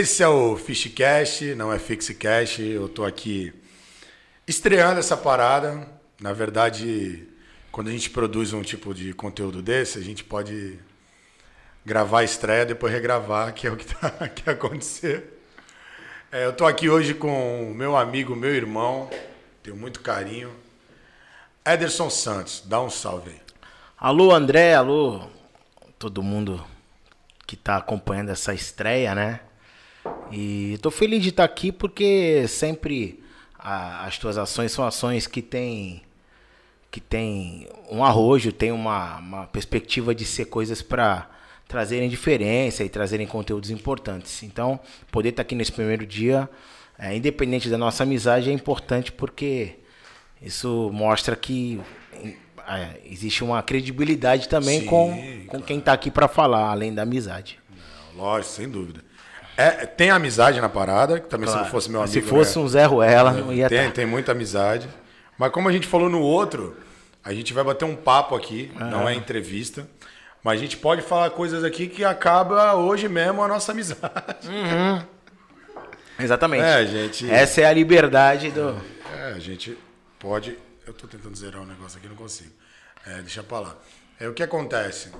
Esse é o Fishcast, não é Fixcast. Eu tô aqui estreando essa parada. Na verdade, quando a gente produz um tipo de conteúdo desse, a gente pode gravar a estreia, depois regravar, que é o que, tá, que acontecer. É, eu tô aqui hoje com meu amigo, meu irmão, tenho muito carinho. Ederson Santos, dá um salve aí. Alô, André, alô, todo mundo que está acompanhando essa estreia, né? E tô feliz de estar tá aqui porque sempre a, as tuas ações são ações que têm que tem um arrojo, tem uma, uma perspectiva de ser coisas para trazerem diferença e trazerem conteúdos importantes. Então, poder estar tá aqui nesse primeiro dia, é, independente da nossa amizade, é importante porque isso mostra que é, existe uma credibilidade também Sim, com, com claro. quem está aqui para falar, além da amizade. Não, lógico, sem dúvida. É, tem amizade na parada, que também claro. se não fosse meu amigo. Se fosse né? um Zé Ruela, não ia tem, tá. tem muita amizade. Mas como a gente falou no outro, a gente vai bater um papo aqui, não é entrevista. Mas a gente pode falar coisas aqui que acaba hoje mesmo a nossa amizade. Uhum. Exatamente. É, gente. Essa é a liberdade do. É, a gente pode. Eu estou tentando zerar o um negócio aqui, não consigo. É, deixa pra lá. É, o que acontece?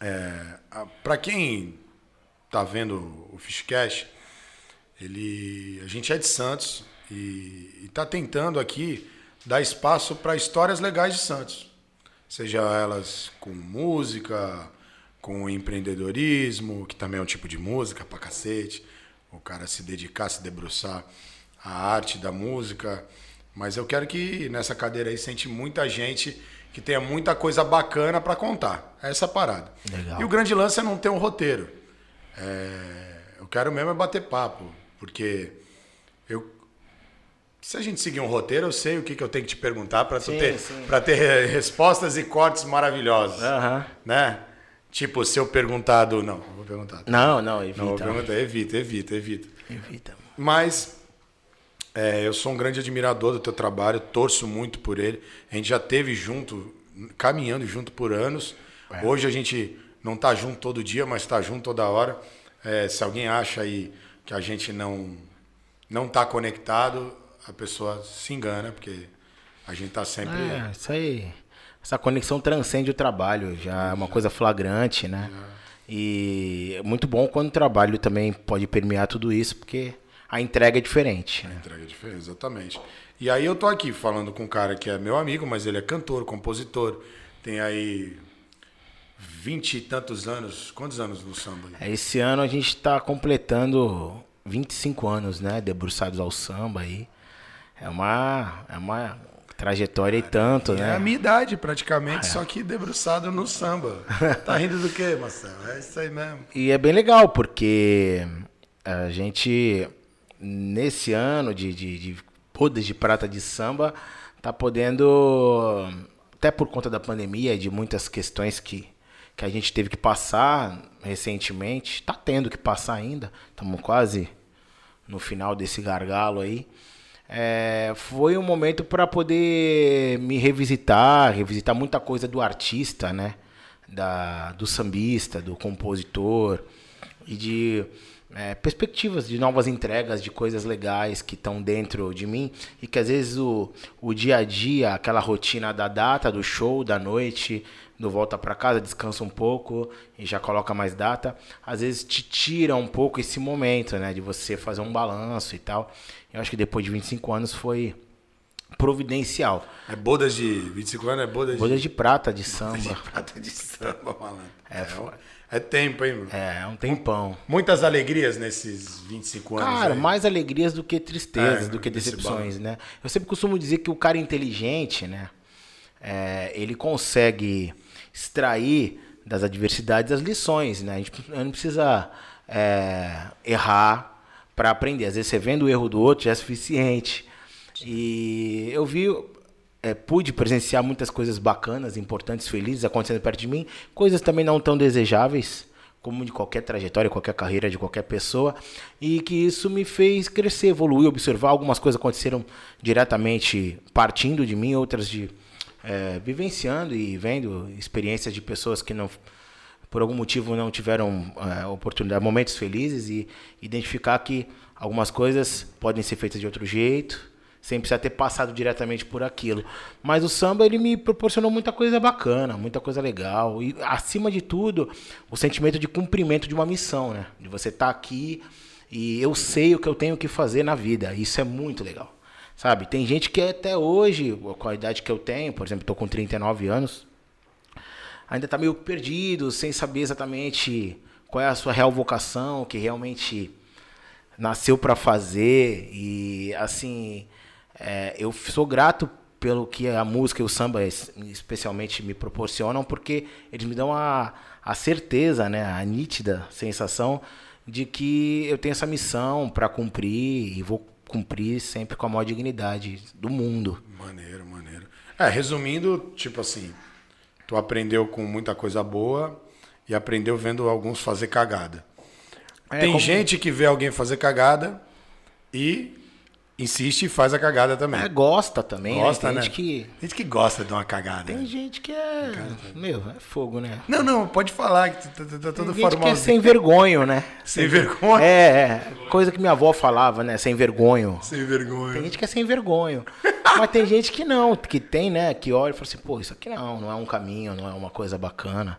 É, para quem tá vendo o Fishcash, ele, a gente é de Santos e está tentando aqui dar espaço para histórias legais de Santos, seja elas com música, com empreendedorismo, que também é um tipo de música para cacete, o cara se dedicar, se debruçar à arte da música. Mas eu quero que nessa cadeira aí sente muita gente que tenha muita coisa bacana para contar. É essa parada. Legal. E o grande lance é não ter um roteiro. É, eu quero mesmo é bater papo, porque eu se a gente seguir um roteiro, eu sei o que, que eu tenho que te perguntar para ter, ter respostas e cortes maravilhosos, uhum. né? Tipo, se eu perguntar do... Não, não vou perguntar. Não, não, evita. Não, vou perguntar. Evita, evita, evita. Evita. Mas é, eu sou um grande admirador do teu trabalho, torço muito por ele. A gente já teve junto, caminhando junto por anos. É. Hoje a gente não está junto todo dia, mas está junto toda hora. É, se alguém acha aí que a gente não não está conectado, a pessoa se engana, porque a gente está sempre. É, isso aí. Essa conexão transcende o trabalho, já é uma coisa flagrante, né? E é muito bom quando o trabalho também pode permear tudo isso, porque a entrega é diferente. A né? entrega é diferente, exatamente. E aí eu tô aqui falando com um cara que é meu amigo, mas ele é cantor, compositor, tem aí vinte e tantos anos. Quantos anos no samba? É, esse ano a gente está completando 25 anos, né? Debruçados ao samba aí. É uma, é uma trajetória e tanto, né? É a minha idade praticamente, é. só que debruçado no samba. Tá rindo do quê, Marcelo? É isso aí mesmo. E é bem legal, porque a gente, nesse ano de, de, de podas de prata de samba, tá podendo, até por conta da pandemia e de muitas questões que que a gente teve que passar recentemente, está tendo que passar ainda, estamos quase no final desse gargalo aí. É, foi um momento para poder me revisitar, revisitar muita coisa do artista, né? Da, do sambista, do compositor e de é, perspectivas de novas entregas, de coisas legais que estão dentro de mim e que às vezes o, o dia a dia, aquela rotina da data, do show, da noite, do volta para casa, descansa um pouco e já coloca mais data, às vezes te tira um pouco esse momento, né, de você fazer um balanço e tal. Eu acho que depois de 25 anos foi providencial. É bodas de 25 anos, é bodas de bodas de prata de samba. de prata de samba, malandro. É, é, é tempo, hein, mano? É, é um tempão. Muitas alegrias nesses 25 anos. Cara, aí. mais alegrias do que tristezas, é, do que decepções, né? Eu sempre costumo dizer que o cara inteligente, né? É, ele consegue extrair das adversidades as lições, né? A gente não precisa é, errar para aprender. Às vezes você vendo o erro do outro já é suficiente. E eu vi, é, pude presenciar muitas coisas bacanas, importantes, felizes acontecendo perto de mim, coisas também não tão desejáveis, como de qualquer trajetória, qualquer carreira de qualquer pessoa, e que isso me fez crescer, evoluir, observar. Algumas coisas aconteceram diretamente partindo de mim, outras de é, vivenciando e vendo experiências de pessoas que não por algum motivo não tiveram é, oportunidade, momentos felizes e identificar que algumas coisas podem ser feitas de outro jeito, sem precisar ter passado diretamente por aquilo. Mas o samba ele me proporcionou muita coisa bacana, muita coisa legal e acima de tudo, o sentimento de cumprimento de uma missão, né? De você estar tá aqui e eu sei o que eu tenho que fazer na vida. Isso é muito legal. Sabe? Tem gente que até hoje, com a idade que eu tenho, por exemplo, estou com 39 anos, ainda está meio perdido, sem saber exatamente qual é a sua real vocação, que realmente nasceu para fazer. E assim, é, eu sou grato pelo que a música e o samba especialmente me proporcionam, porque eles me dão a, a certeza, né, a nítida sensação de que eu tenho essa missão para cumprir e vou cumprir sempre com a maior dignidade do mundo. Maneiro, maneiro. É, resumindo, tipo assim, tu aprendeu com muita coisa boa e aprendeu vendo alguns fazer cagada. É, Tem como... gente que vê alguém fazer cagada e insiste e faz a cagada também. É, gosta também. Né? Gosta, né? Tem Gente que... gente que gosta de uma cagada. Tem gente que é. Meu, é fogo, né? Não, não, pode falar que tá, tá, tá todo Tem gente que é sem vergonho, né? Sem vergonha? É, é. Coisa que minha avó falava, né? Sem vergonho. Sem vergonha. Tem gente que é sem vergonho. Mas tem gente que não, que tem, né? Que olha e fala assim, pô, isso aqui não, não é um caminho, não é uma coisa bacana.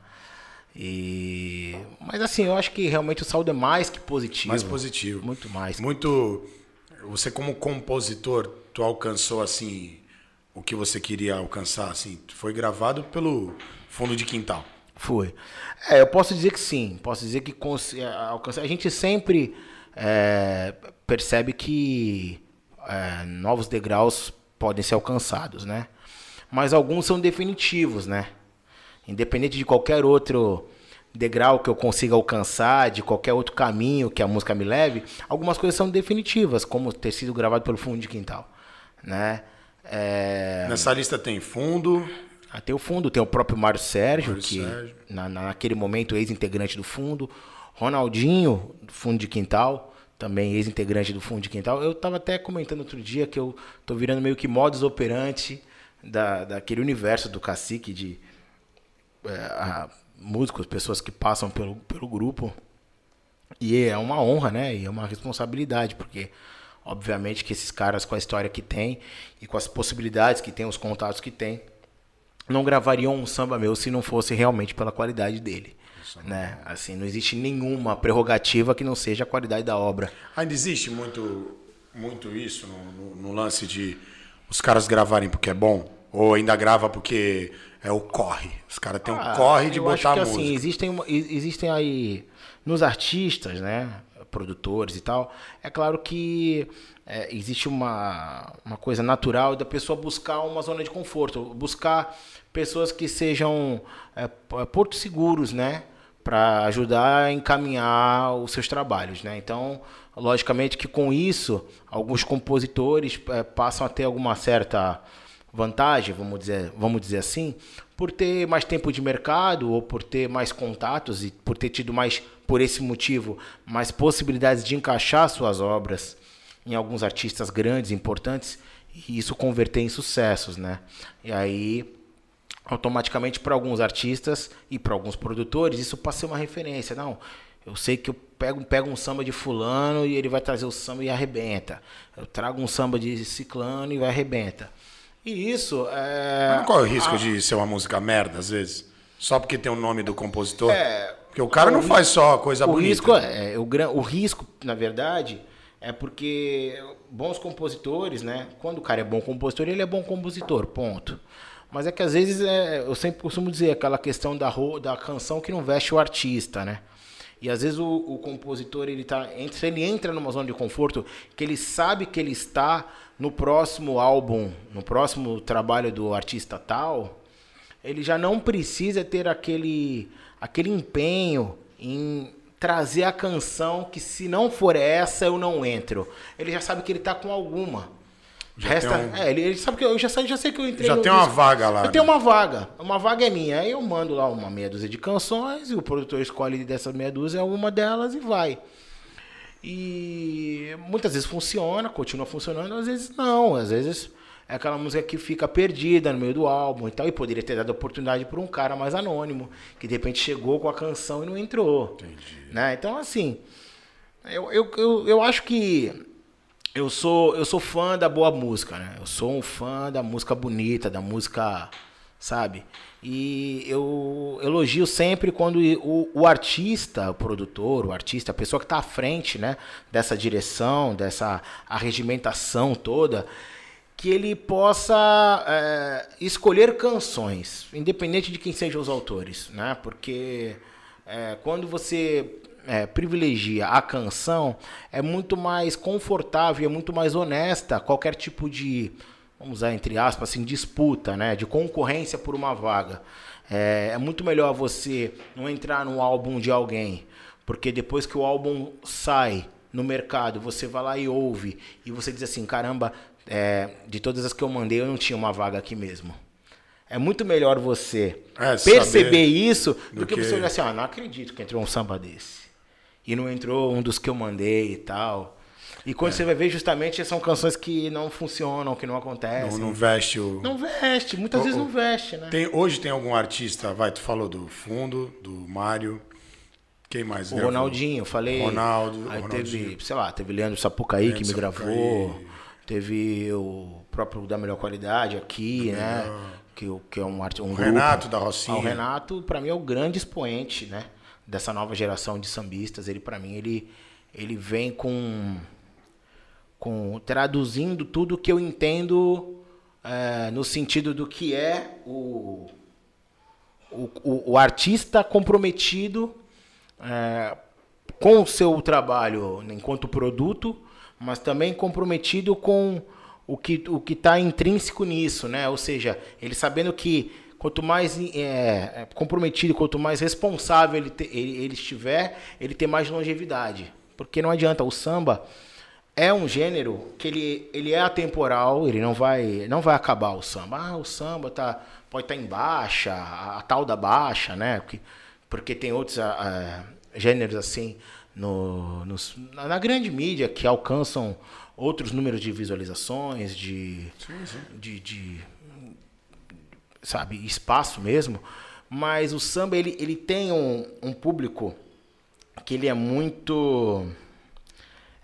E... Mas assim, eu acho que realmente o saldo é mais que positivo. Mais positivo. Muito mais. Muito você como compositor, tu alcançou assim o que você queria alcançar, assim, foi gravado pelo fundo de quintal. Foi. É, eu posso dizer que sim. Posso dizer que é, alcançar. A gente sempre é, percebe que é, novos degraus podem ser alcançados, né? Mas alguns são definitivos, né? Independente de qualquer outro degrau que eu consiga alcançar, de qualquer outro caminho que a música me leve, algumas coisas são definitivas, como ter sido gravado pelo fundo de quintal, né? É... Nessa lista tem fundo. Ah, tem o fundo, tem o próprio Mário Sérgio, Mário que Sérgio. Na, naquele momento ex-integrante do fundo, Ronaldinho, do fundo de quintal, também ex-integrante do fundo de quintal. Eu estava até comentando outro dia que eu tô virando meio que modus operandi da, daquele universo do cacique de é, a, músicos, pessoas que passam pelo, pelo grupo. E é uma honra, né? E é uma responsabilidade, porque obviamente que esses caras com a história que tem e com as possibilidades que tem, os contatos que tem, não gravariam um samba meu se não fosse realmente pela qualidade dele. Né? Assim, não existe nenhuma prerrogativa que não seja a qualidade da obra. Ainda existe muito, muito isso no, no, no lance de os caras gravarem porque é bom? Ou ainda grava porque é o corre. Os caras têm ah, um corre de botar acho que, assim, música. Assim, existem, existem aí nos artistas, né, produtores e tal. É claro que é, existe uma, uma coisa natural da pessoa buscar uma zona de conforto, buscar pessoas que sejam é, portos seguros, né, para ajudar a encaminhar os seus trabalhos, né. Então, logicamente que com isso alguns compositores é, passam a ter alguma certa vantagem, vamos dizer, vamos dizer assim, por ter mais tempo de mercado ou por ter mais contatos e por ter tido mais, por esse motivo, mais possibilidades de encaixar suas obras em alguns artistas grandes, importantes, e isso converter em sucessos, né? E aí, automaticamente, para alguns artistas e para alguns produtores, isso passa a ser uma referência. Não, eu sei que eu pego, pego um samba de fulano e ele vai trazer o samba e arrebenta. Eu trago um samba de ciclano e vai arrebenta. E isso é. Mas qual é o risco a... de ser uma música merda, às vezes? Só porque tem o nome do compositor? É. Porque o cara o não faz só coisa o bonita. Risco é, o, o risco, na verdade, é porque bons compositores, né? Quando o cara é bom compositor, ele é bom compositor, ponto. Mas é que às vezes, é, eu sempre costumo dizer, aquela questão da, da canção que não veste o artista, né? E às vezes o, o compositor, ele tá, se ele entra numa zona de conforto, que ele sabe que ele está no próximo álbum, no próximo trabalho do artista tal, ele já não precisa ter aquele, aquele empenho em trazer a canção que se não for essa eu não entro. Ele já sabe que ele está com alguma. Já Resta, um... é, ele, ele, sabe que eu já, já sei que eu entrei Já tem uma vaga lá. Eu né? tenho uma vaga. Uma vaga é minha. Aí eu mando lá uma meia dúzia de canções e o produtor escolhe dessa meia dúzia uma delas e vai. E muitas vezes funciona, continua funcionando, às vezes não. Às vezes é aquela música que fica perdida no meio do álbum e tal. E poderia ter dado oportunidade para um cara mais anônimo, que de repente chegou com a canção e não entrou. Entendi. Né? Então, assim, eu, eu, eu, eu acho que eu sou, eu sou fã da boa música, né? Eu sou um fã da música bonita, da música, sabe? E eu elogio sempre quando o, o artista, o produtor, o artista, a pessoa que está à frente né, dessa direção, dessa arregimentação toda, que ele possa é, escolher canções, independente de quem sejam os autores. Né? Porque é, quando você é, privilegia a canção, é muito mais confortável, é muito mais honesta qualquer tipo de vamos usar entre aspas, assim, disputa, né, de concorrência por uma vaga. É, é muito melhor você não entrar no álbum de alguém, porque depois que o álbum sai no mercado, você vai lá e ouve, e você diz assim, caramba, é, de todas as que eu mandei, eu não tinha uma vaga aqui mesmo. É muito melhor você é, perceber isso do, do que, que, você olhar assim, ah, não acredito que entrou um samba desse. E não entrou um dos que eu mandei e tal. E quando é. você vai ver, justamente são canções que não funcionam, que não acontecem. Não, não veste o. Não veste, muitas o, vezes não veste, né? Tem, hoje tem algum artista, vai, tu falou do Fundo, do Mário. Quem mais? O gravou? Ronaldinho, falei. Ronaldo. Aí Ronaldinho. teve, sei lá, teve Leandro Sapucaí Leandro que me Sapucaí. gravou. Teve o próprio da melhor qualidade aqui, né? Que, que é um arte, um o Renato da Rocinha. Ah, o Renato, para mim, é o grande expoente, né? Dessa nova geração de sambistas. Ele, para mim, ele, ele vem com com traduzindo tudo que eu entendo é, no sentido do que é o, o, o artista comprometido é, com o seu trabalho enquanto produto, mas também comprometido com o que o que está intrínseco nisso, né? Ou seja, ele sabendo que quanto mais é, é, comprometido, quanto mais responsável ele, te, ele, ele estiver, ele tem mais longevidade. Porque não adianta o samba é um gênero que ele, ele é atemporal, ele não vai não vai acabar o samba. Ah, o samba tá, pode estar tá em baixa, a, a, tal da baixa, né? Porque, porque tem outros a, a, gêneros assim no, nos, na grande mídia que alcançam outros números de visualizações, de, sim, sim. de, de sabe, espaço mesmo. Mas o samba ele, ele tem um, um público que ele é muito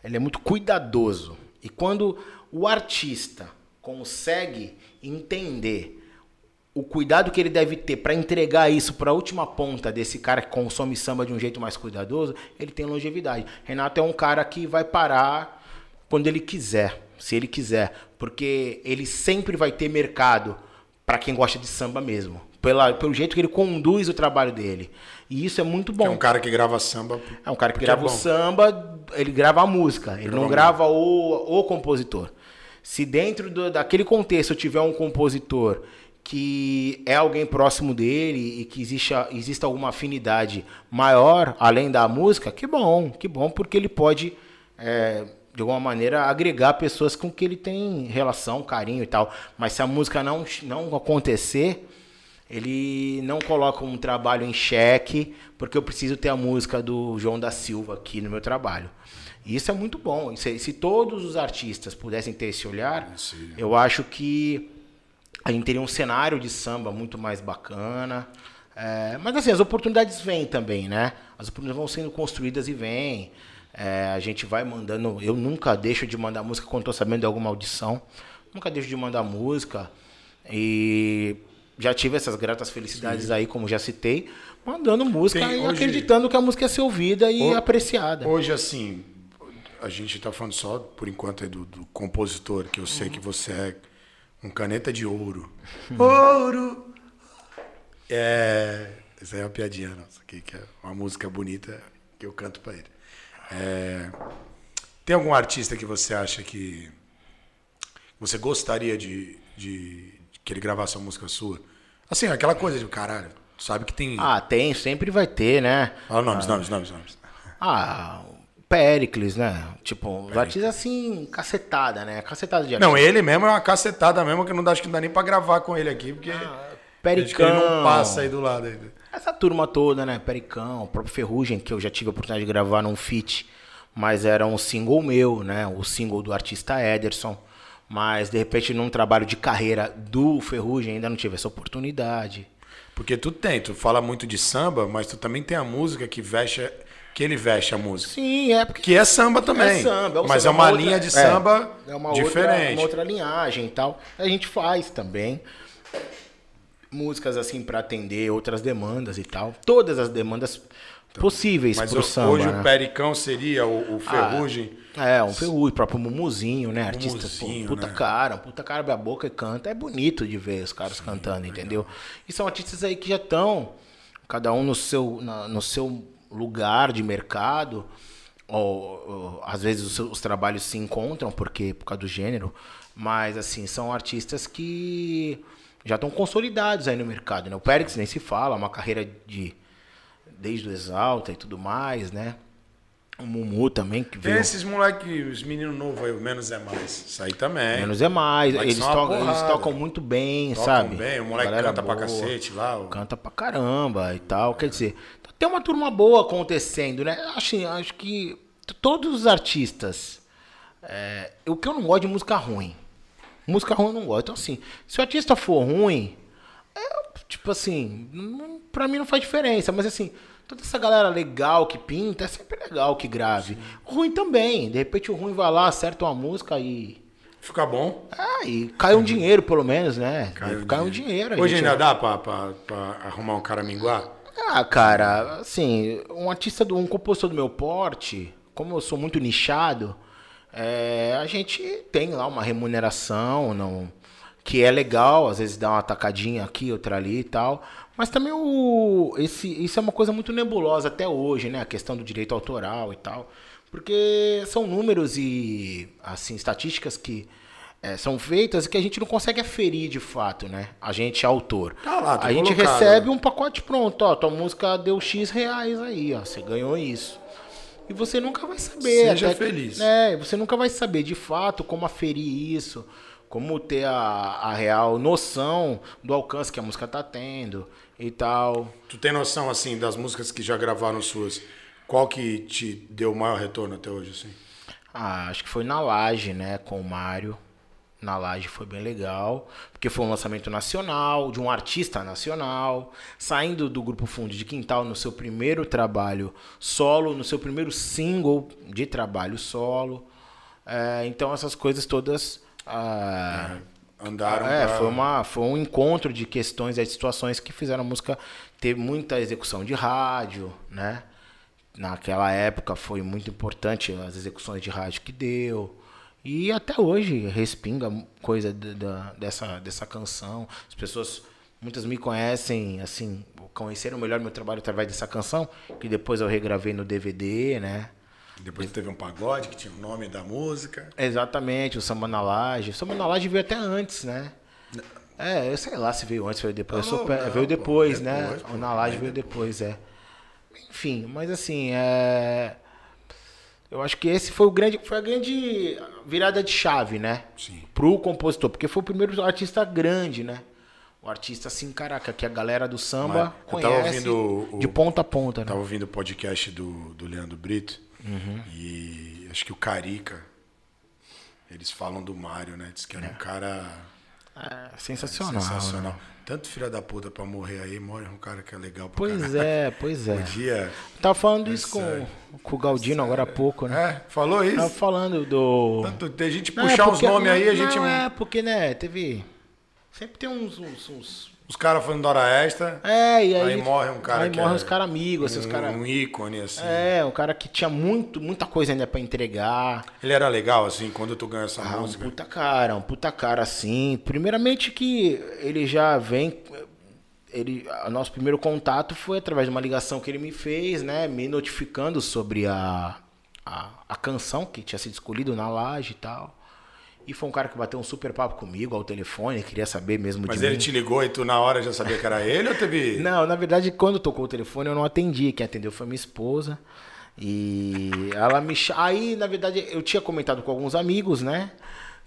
ele é muito cuidadoso. E quando o artista consegue entender o cuidado que ele deve ter para entregar isso para a última ponta desse cara que consome samba de um jeito mais cuidadoso, ele tem longevidade. Renato é um cara que vai parar quando ele quiser, se ele quiser, porque ele sempre vai ter mercado para quem gosta de samba mesmo pela, pelo jeito que ele conduz o trabalho dele. E isso é muito bom. é um cara que grava samba. É um cara que grava é o samba, ele grava a música, ele grava não grava o, o compositor. Se dentro do, daquele contexto tiver um compositor que é alguém próximo dele e que existe, existe alguma afinidade maior além da música, que bom, que bom, porque ele pode, é, de alguma maneira, agregar pessoas com que ele tem relação, carinho e tal. Mas se a música não, não acontecer, ele não coloca um trabalho em xeque, porque eu preciso ter a música do João da Silva aqui no meu trabalho. E isso é muito bom. Se, se todos os artistas pudessem ter esse olhar, Sim. eu acho que a gente teria um cenário de samba muito mais bacana. É, mas assim, as oportunidades vêm também, né? As oportunidades vão sendo construídas e vêm. É, a gente vai mandando. Eu nunca deixo de mandar música quando estou sabendo de alguma audição. Nunca deixo de mandar música. E já tive essas gratas felicidades Sim. aí, como já citei, mandando música Tem, e hoje, acreditando que a música ia ser ouvida e hoje, apreciada. Hoje, assim, a gente está falando só, por enquanto, do, do, compositor, que eu sei uhum. que você é um caneta de ouro. ouro! É. Essa é uma piadinha nossa aqui, que é uma música bonita que eu canto para ele. É, tem algum artista que você acha que você gostaria de, de que ele gravasse uma música sua? Assim, aquela coisa de caralho, sabe que tem. Ah, tem, sempre vai ter, né? Fala nomes, ah, nomes, nomes, nomes. Ah, Pericles, né? Tipo, os artistas assim, cacetada, né? Cacetada de artista. Não, ele mesmo é uma cacetada mesmo, que não dá, acho que não dá nem pra gravar com ele aqui, porque. Ah, Pericão. Ele não passa aí do lado ainda. Essa turma toda, né? Pericão, o próprio Ferrugem, que eu já tive a oportunidade de gravar num feat, mas era um single meu, né? O single do artista Ederson. Mas, de repente, num trabalho de carreira do Ferrugem, ainda não tive essa oportunidade. Porque tu tem, tu fala muito de samba, mas tu também tem a música que veste, que ele veste a música. Sim, é porque. Que é samba também. É samba, mas samba, é uma outra- linha de é, samba é uma diferente. Outra, uma outra linhagem e tal. A gente faz também músicas assim pra atender outras demandas e tal. Todas as demandas possíveis Mas pro samba. hoje né? o Pericão seria o, o Ferrugem. É, um Ferrugem, próprio Mumuzinho, né? Artista, pô, Mumuzinho, puta né? cara, puta cara abre a boca e canta. É bonito de ver os caras cantando, entendeu? E são artistas aí que já estão, cada um no seu, na- no seu lugar de mercado. Ou, ou, às vezes os, os trabalhos se encontram porque por causa do gênero, mas assim, são artistas que já estão consolidados aí no mercado, né? O Périx nem se fala, uma carreira de desde o Exalta e tudo mais, né? O Mumu também que Tem veio esses moleques, os meninos novos aí, o Menos é Mais. Isso aí também. Menos é mais. Moleque Eles tocam, eles tocam muito bem, Tocam sabe? bem, o moleque canta pra boa, cacete lá. o- Canta pra caramba e tal. Quer dizer, tem uma turma boa acontecendo, né? Assim, acho que todos os artistas. é, o que eu não gosto de música ruim. Música ruim eu não gosto. Então, assim, se o artista for ruim, é, tipo assim, não, pra mim não faz diferença. Mas assim, toda essa galera legal que pinta, é sempre legal que grave. Ruim também. De repente o ruim vai lá, acerta uma música e. Fica bom. Ah, e cai um dinheiro, pelo menos, né? Cai, Cai, um dinheiro. Hoje gente- ainda dá pra, pra, pra arrumar um cara minguar? Ah, cara, assim, um artista, do, um compositor do meu porte, como eu sou muito nichado, é, a gente tem lá uma remuneração, não, que é legal, às vezes dá uma tacadinha aqui, outra ali e tal. Mas também o, esse, isso é uma coisa muito nebulosa até hoje, né? A questão do direito autoral e tal. Porque são números e assim estatísticas que é, são feitas e que a gente não consegue aferir de fato, né? A gente é autor. Tá lá, tá a gente colocado, recebe né? um pacote pronto, ó, tua música deu X reais aí, ó, você ganhou isso. E você nunca vai saber. Seja até que- feliz. É, você nunca vai saber de fato como aferir isso, como ter a, a real noção do alcance que a música tá tendo e tal. Tu tem noção, assim, das músicas que já gravaram suas? Qual que te deu o maior retorno até hoje, assim? Ah, acho que foi na Laje, né, com o Mário. Na Laje foi bem legal, porque foi um lançamento nacional, de um artista nacional, saindo do grupo Fundo de Quintal no seu primeiro trabalho solo, no seu primeiro single de trabalho solo. É, então essas coisas todas. Ah, Andaram é, pra... foi, uma, foi um encontro de questões e situações que fizeram a música ter muita execução de rádio, né? Naquela época foi muito importante as execuções de rádio que deu. E até hoje respinga coisa da- dessa, dessa canção. As pessoas, muitas me conhecem, assim, conheceram melhor meu trabalho através dessa canção, que depois eu regravei no DVD, né? Depois teve um pagode que tinha o nome da música. Exatamente, o Samba na Laje. O Samba na Laje veio até antes, né? É, eu sei lá se veio antes, veio depois. Não, não, veio depois, depois, né? pô. O na Laje veio depois, é. Enfim, mas assim, é... Eu acho que esse foi o grande, foi a grande virada de chave, né? Sim. Pro compositor, porque foi o primeiro artista grande, né? O artista assim, caraca, que a galera do samba conhece ouvindo o- de ponta a ponta, né? Tava ouvindo o podcast do, do Leandro Brito. Uhum. E acho que o Carica. Eles falam do Mário, né? Diz que era um cara É, sensacional. sensacional. né? Tanto filha da puta pra morrer aí, morre um cara que é legal pra Pois caralho. é, pois é. Podia. Tava falando isso com, com o Galdino agora há pouco, né? É, falou Tava isso. falando do. Tanto tem gente Não, é puxar uns porque- nomes aí, a gente. Não, é, porque, né, teve. Sempre tem uns. uns, uns- Os caras falando da hora extra. É, e aí. Aí morre um cara Aí que morre é uns caras amigos, assim, os um, caras. um ícone, assim. É, um cara que tinha muito, muita coisa ainda pra entregar. Ele era legal, assim, quando tu ganha essa Ah, um música. puta cara, um puta cara assim. Primeiramente que ele já vem. Ele, o nosso primeiro contato foi através de uma ligação que ele me fez, né? Me notificando sobre a, a, a canção que tinha sido escolhida na laje e tal. E foi um cara que bateu um super papo comigo ao telefone, queria saber mesmo Mas de ele mim. te ligou e tu na hora já sabia que era ele ou teve. Não, na verdade, quando tocou o telefone, eu não atendi. Quem atendeu foi minha esposa. E ela me. Aí, na verdade, eu tinha comentado com alguns amigos, né?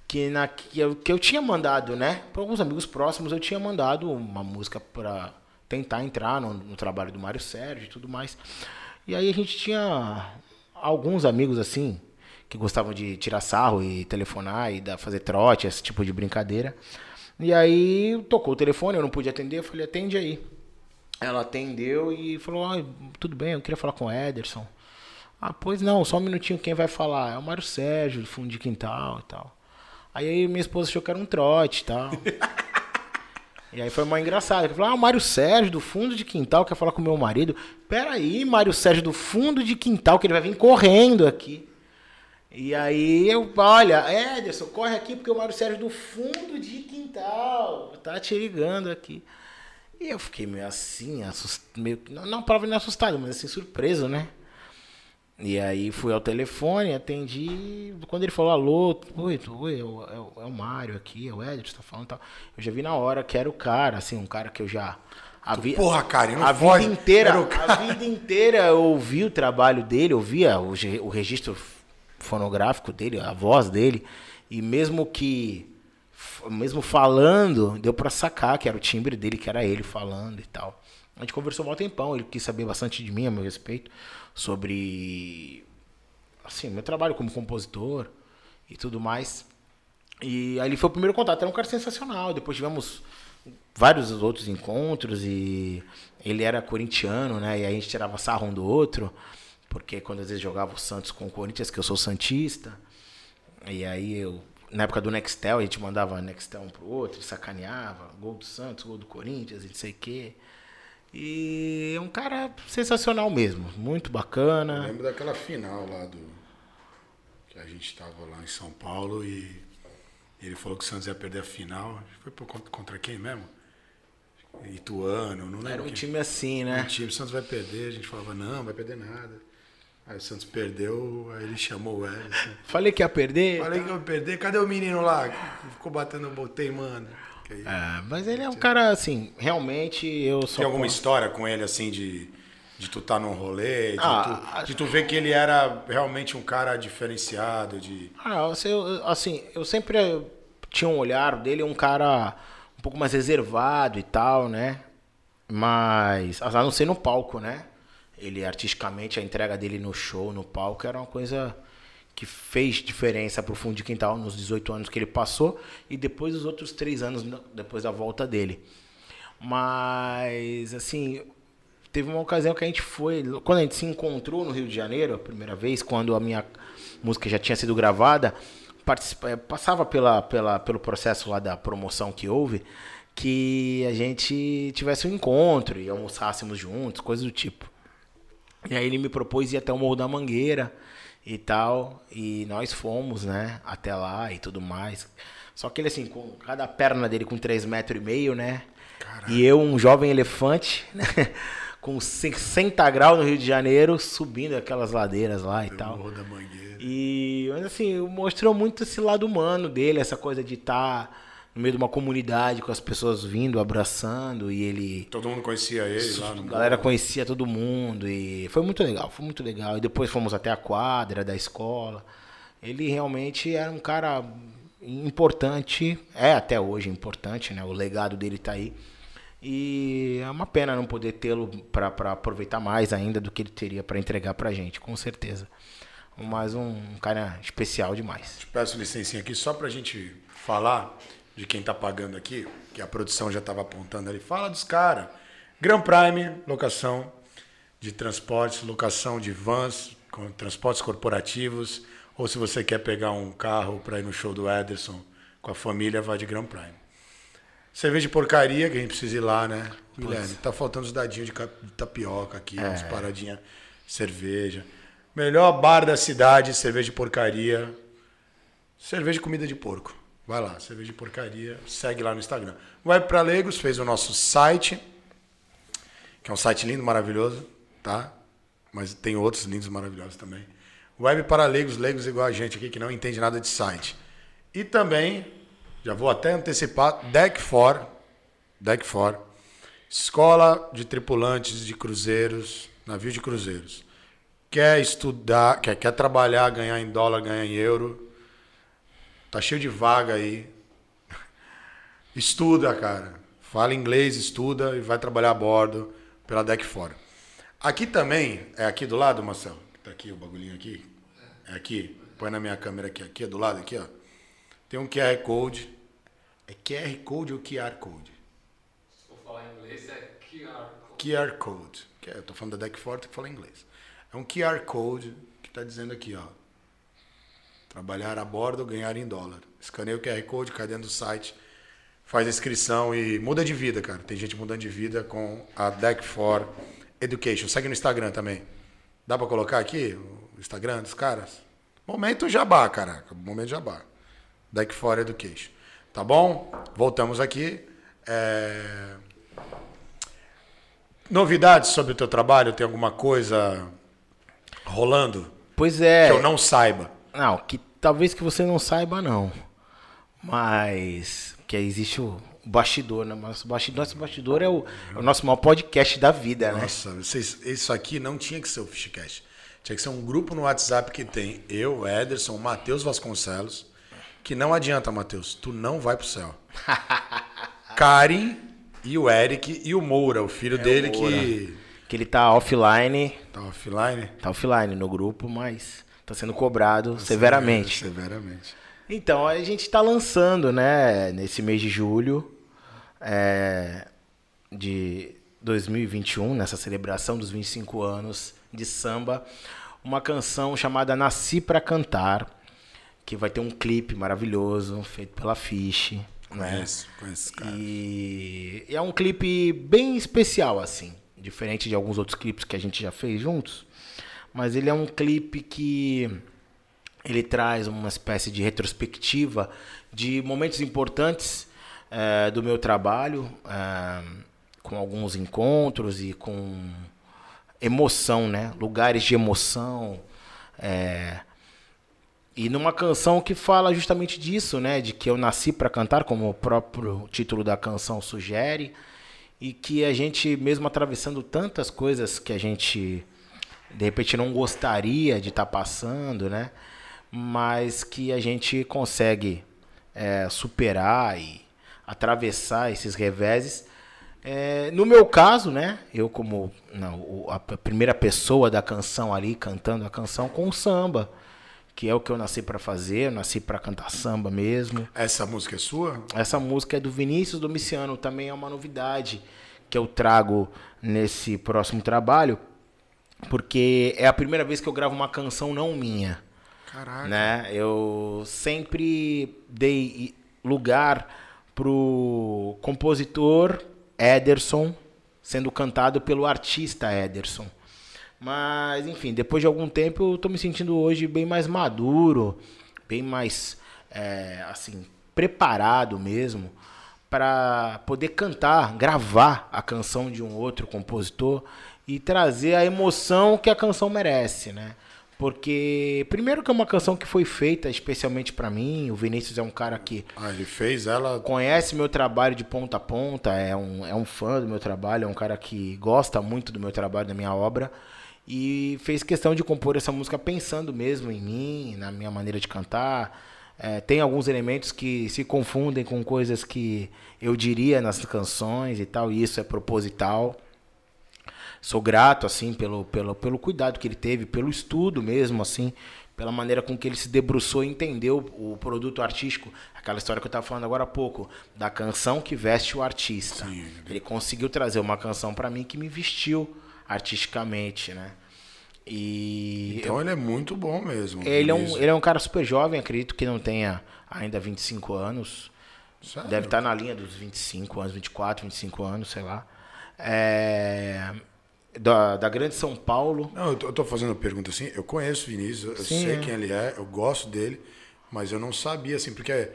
Que, na, que, eu, que eu tinha mandado, né? Para alguns amigos próximos, eu tinha mandado uma música para tentar entrar no, no trabalho do Mário Sérgio e tudo mais. E aí a gente tinha alguns amigos assim que gostavam de tirar sarro e telefonar e dar, fazer trote, esse tipo de brincadeira. E aí tocou o telefone, eu não pude atender, eu falei, atende aí. Ela atendeu e falou, ah, tudo bem, eu queria falar com o Ederson. Ah, pois não, só um minutinho, quem vai falar? É o Mário Sérgio, do fundo de quintal e tal. Aí minha esposa achou que era um trote e tal. e aí foi mais engraçado. Ele falou, ah, o Mário Sérgio, do fundo de quintal, quer falar com meu marido. Peraí, Mário Sérgio, do fundo de quintal, que ele vai vir correndo aqui. E aí eu, olha, Ederson, corre aqui porque o Mário Sérgio do fundo de quintal tá te ligando aqui. E eu fiquei meio assim, assustado, meio, não, não para nem assustado, mas assim, surpreso, né? E aí fui ao telefone, atendi. Quando ele falou alô, oi, oi, é o, é o, é o Mário aqui, é o Ederson, tá falando tal. Eu já vi na hora que era o cara, assim, um cara que eu já. A vi, Porra, cara, não a vida inteira, a vida inteira eu ouvi o trabalho dele, ouvia o, o registro fonográfico dele, a voz dele, e mesmo que mesmo falando, deu para sacar que era o timbre dele, que era ele falando e tal. A gente conversou um tempão, ele quis saber bastante de mim, a meu respeito, sobre assim, meu trabalho como compositor e tudo mais. E aí foi o primeiro contato, era um cara sensacional. Depois tivemos vários outros encontros e ele era corintiano, né? E a gente tirava sarro um do outro, porque quando às vezes jogava o Santos com o Corinthians, que eu sou santista, e aí eu na época do Nextel, a gente mandava Nextel um pro outro, sacaneava, gol do Santos, gol do Corinthians, não sei o quê. E é um cara sensacional mesmo, muito bacana. Eu lembro daquela final lá do. Que a gente tava lá em São Paulo e ele falou que o Santos ia perder a final. Foi por contra, contra quem mesmo? Ituano, não lembro. Era um quem. time assim, né? Um time, o Santos vai perder, a gente falava, não, vai perder nada. Aí o Santos perdeu, aí ele chamou o Ederson. Falei que ia perder? Falei que ia perder. Cadê o menino lá? Ficou batendo, botei, mano. É, mas ele é um cara, assim, realmente eu sou. Tem alguma história com ele, assim, de, de tu estar tá num rolê, de, ah, tu, de tu ver que ele era realmente um cara diferenciado, de... Ah, assim, eu, assim, eu sempre tinha um olhar dele, um cara um pouco mais reservado e tal, né? Mas, a não ser no palco, né? Ele artisticamente, a entrega dele no show, no palco, era uma coisa que fez diferença para o fundo de quintal nos 18 anos que ele passou e depois os outros três anos depois da volta dele. Mas, assim, teve uma ocasião que a gente foi, quando a gente se encontrou no Rio de Janeiro, a primeira vez, quando a minha música já tinha sido gravada, eh, passava pela, pela, pelo processo lá da promoção que houve, que a gente tivesse um encontro e almoçássemos juntos, coisas do tipo. E aí ele me propôs ir até o Morro da Mangueira e tal. E nós fomos, né, até lá e tudo mais. Só que ele, assim, com cada perna dele com 3 metros e meio, né? Caraca. E eu, um jovem elefante, né? com 60 graus no Rio de Janeiro, subindo aquelas ladeiras lá e tal. Da mangueira. E, mas assim, mostrou muito esse lado humano dele, essa coisa de estar. Tá no meio de uma comunidade com as pessoas vindo, abraçando e ele. Todo mundo conhecia ele lá no A galera conhecia todo mundo e foi muito legal, foi muito legal. E depois fomos até a quadra da escola. Ele realmente era um cara importante, é até hoje importante, né? O legado dele tá aí. E é uma pena não poder tê-lo para aproveitar mais ainda do que ele teria para entregar pra gente, com certeza. Mais um, um cara especial demais. Te peço licencinha aqui só pra gente falar de quem está pagando aqui, que a produção já estava apontando ali, fala dos caras. Grand Prime, locação de transportes, locação de vans, com transportes corporativos, ou se você quer pegar um carro para ir no show do Ederson com a família, vai de Grand Prime. Cerveja de porcaria, que a gente precisa ir lá, né? Guilherme, tá faltando os dadinhos de tapioca aqui, é. umas paradinhas, cerveja. Melhor bar da cidade, cerveja de porcaria. Cerveja de comida de porco. Vai lá, cerveja de porcaria, segue lá no Instagram. Web para Leigos fez o nosso site, que é um site lindo, maravilhoso, tá? Mas tem outros lindos, maravilhosos também. Web para leigos, leigos igual a gente aqui que não entende nada de site. E também, já vou até antecipar, Deck 4, Deck 4, Escola de Tripulantes de Cruzeiros, navio de cruzeiros. Quer estudar, quer, quer trabalhar, ganhar em dólar, ganhar em euro, Tá cheio de vaga aí. Estuda, cara. Fala inglês, estuda e vai trabalhar a bordo pela deck fora. Aqui também, é aqui do lado, Marcelo? Tá aqui o bagulhinho aqui? É aqui? põe na minha câmera aqui, aqui do lado, aqui, ó. Tem um QR Code. É QR Code ou QR Code? Se for falar em inglês, é QR Code. QR Code. É- Eu tô falando da Deck Forte que fala inglês. É um QR Code que tá dizendo aqui, ó. Trabalhar a bordo, ganhar em dólar. Escaneia o QR Code, cai dentro do site, faz a inscrição e muda de vida, cara. Tem gente mudando de vida com a Deck for Education. Segue no Instagram também. Dá pra colocar aqui o Instagram dos caras? Momento jabá, caraca. Momento jabá. Deck for Education. Tá bom? Voltamos aqui. É... Novidades sobre o teu trabalho? Tem alguma coisa rolando Pois é. que eu não saiba? Não, que talvez que você não saiba, não. Mas que existe o bastidor, né? Mas o bastidor, nosso bastidor é o, é o nosso maior podcast da vida, né? Nossa, isso aqui não tinha que ser o Fishcast. Tinha que ser um grupo no WhatsApp que tem eu, Ederson, o Matheus Vasconcelos. Que não adianta, Matheus. Tu não vai pro céu. Karen e o Eric e o Moura, o filho dele Moura. que Que ele tá offline, tá offline. tá offline no grupo, mas tá sendo cobrado severamente. Severamente. Então, a gente está lançando, né, nesse mês de julho é, de 2021, nessa celebração dos 25 anos de samba, uma canção chamada Nasci Pra Cantar, que vai ter um clipe maravilhoso feito pela Fish. Né? Conheço, conheço, cara. E é um clipe bem especial, assim. Diferente de alguns outros clipes que a gente já fez juntos. Mas ele é um clipe que ele traz uma espécie de retrospectiva de momentos importantes eh, do meu trabalho, eh, com alguns encontros e com emoção, né? Lugares de emoção. eh, e numa canção que fala justamente disso, né? De que eu nasci para cantar, como o próprio título da canção sugere, e que a gente, mesmo atravessando tantas coisas que a gente de repente não gostaria de estar passando, né? Mas que a gente consegue é, superar e atravessar esses reveses. É, no meu caso, né? Eu como não, a primeira pessoa da canção ali cantando a canção com o samba, que é o que eu nasci para fazer, eu nasci para cantar samba mesmo. Essa música é sua? Essa música é do Vinícius Domiciano, também é uma novidade que eu trago nesse próximo trabalho, porque é a primeira vez que eu gravo uma canção não minha, Caraca. né? Eu sempre dei lugar pro compositor Ederson, sendo cantado pelo artista Ederson. Mas, enfim, depois de algum tempo eu tô me sentindo hoje bem mais maduro, bem mais, é, assim, preparado mesmo para poder cantar, gravar a canção de um outro compositor e trazer a emoção que a canção merece, né? Porque, primeiro que é uma canção que foi feita especialmente para mim, o Vinícius é um cara que Ah, ele fez ela. conhece meu trabalho de ponta a ponta, é um, é um fã do meu trabalho, é um cara que gosta muito do meu trabalho, da minha obra, e fez questão de compor essa música pensando mesmo em mim, na minha maneira de cantar. É, tem alguns elementos que se confundem com coisas que eu diria nas canções e tal, e isso é proposital. Sou grato, assim, pelo, pelo, pelo cuidado que ele teve, pelo estudo mesmo, assim, pela maneira com que ele se debruçou e entendeu o produto artístico. Aquela história que eu estava falando agora há pouco, da canção que veste o artista. Ele conseguiu trazer uma canção para mim que me vestiu artisticamente, né? E Então ele é muito bom mesmo. ele é, um, ele é um cara super jovem, acredito que não tenha ainda 25 anos. Sério? Deve estar na linha dos 25 anos, 24, 25 anos, sei lá. É, da, da Grande São Paulo. Não, eu tô, eu tô fazendo pergunta assim. Eu conheço o Vinícius, eu Sim, sei é. quem ele é, eu gosto dele, mas eu não sabia, assim, porque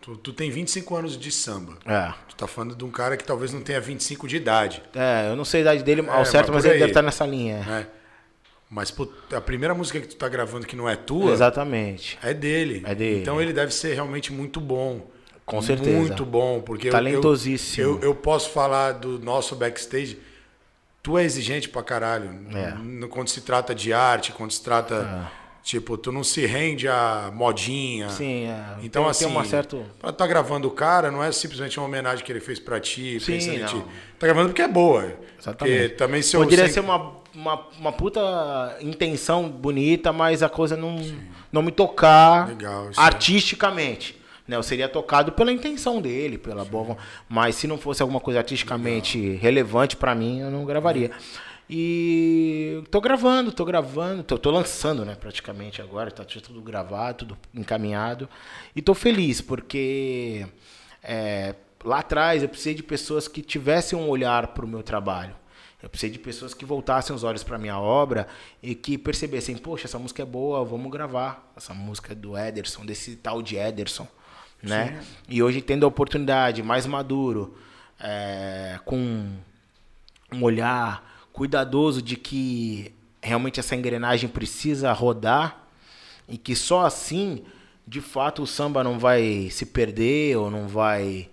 tu, tu tem 25 anos de samba. É, Tu tá falando de um cara que talvez não tenha 25 de idade, é, eu não sei a idade dele É, ao certo, mas mas ele aí. deve estar nessa linha. né? Mas pô, a primeira música que tu tá gravando que não é tua Exatamente. é dele. É dele. Então ele deve ser realmente muito bom. Com certeza. Muito bom, porque Talentosíssimo. Eu, eu, eu posso falar do nosso backstage. Tu é exigente pra caralho. É. Quando se trata de arte, quando se trata. Tipo, tu não se rende a modinha. Sim, é. Então, tem, assim, tem uma pra tá gravando o cara, não é simplesmente uma homenagem que ele fez pra ti, Sim, pensando em não. ti. Tá gravando porque é boa. Exatamente. Porque também se eu Poderia ser uma, uma, uma puta intenção bonita, mas a coisa não, não me tocar Legal, aí. artisticamente. Né? Eu seria tocado pela intenção dele, pela boa von- Mas se não fosse alguma coisa artisticamente relevante pra mim, eu não gravaria. E tô gravando, tô gravando, tô, tô lançando, né, praticamente agora, tá tudo gravado, tudo encaminhado. E tô feliz, porque é, lá atrás eu precisei de pessoas que tivessem um olhar para o meu trabalho. Eu precisei de pessoas que voltassem os olhos para minha obra e que percebessem, poxa, essa música é boa, vamos gravar. Essa música é do Ederson, desse tal de Ederson, né? E hoje tendo a oportunidade, mais maduro, é, com um olhar cuidadoso de que realmente essa engrenagem precisa rodar e que só assim, de fato, o samba não vai se perder ou não vai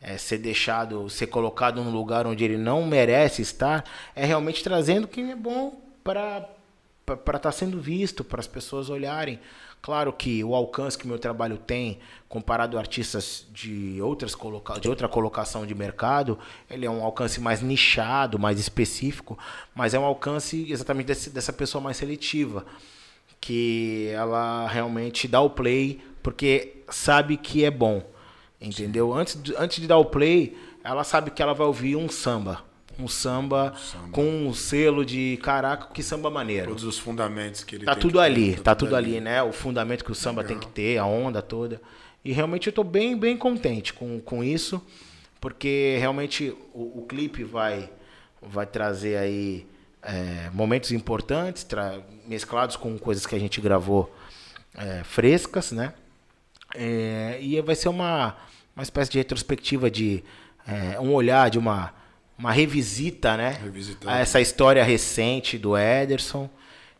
eh, ser deixado, ser colocado num lugar onde ele não merece estar, é realmente trazendo quem é bom para para estar sendo visto, para as pessoas olharem. Claro que o alcance que meu trabalho tem, comparado a artistas de, outras coloca de outra colocação de mercado, ele é um alcance mais nichado, mais específico, mas é um alcance exatamente desse, dessa pessoa mais seletiva, que ela realmente dá o play porque sabe que é bom, entendeu? Antes antes de dar o play, ela sabe que ela vai ouvir um samba. Um samba, com um selo de caraca, que samba maneiro. Todos os fundamentos que ele Tá tem tudo ter, ali, tá tudo ali, né? O fundamento que o samba tem que ter, a onda toda. E realmente eu tô bem, bem contente com, com isso, porque realmente o, o clipe vai, vai trazer aí é, momentos importantes, mesclados com coisas que a gente gravou é, frescas, né? É, e vai ser uma, uma espécie de retrospectiva de é, um olhar, de uma, uma revisita, né? A essa história recente do Ederson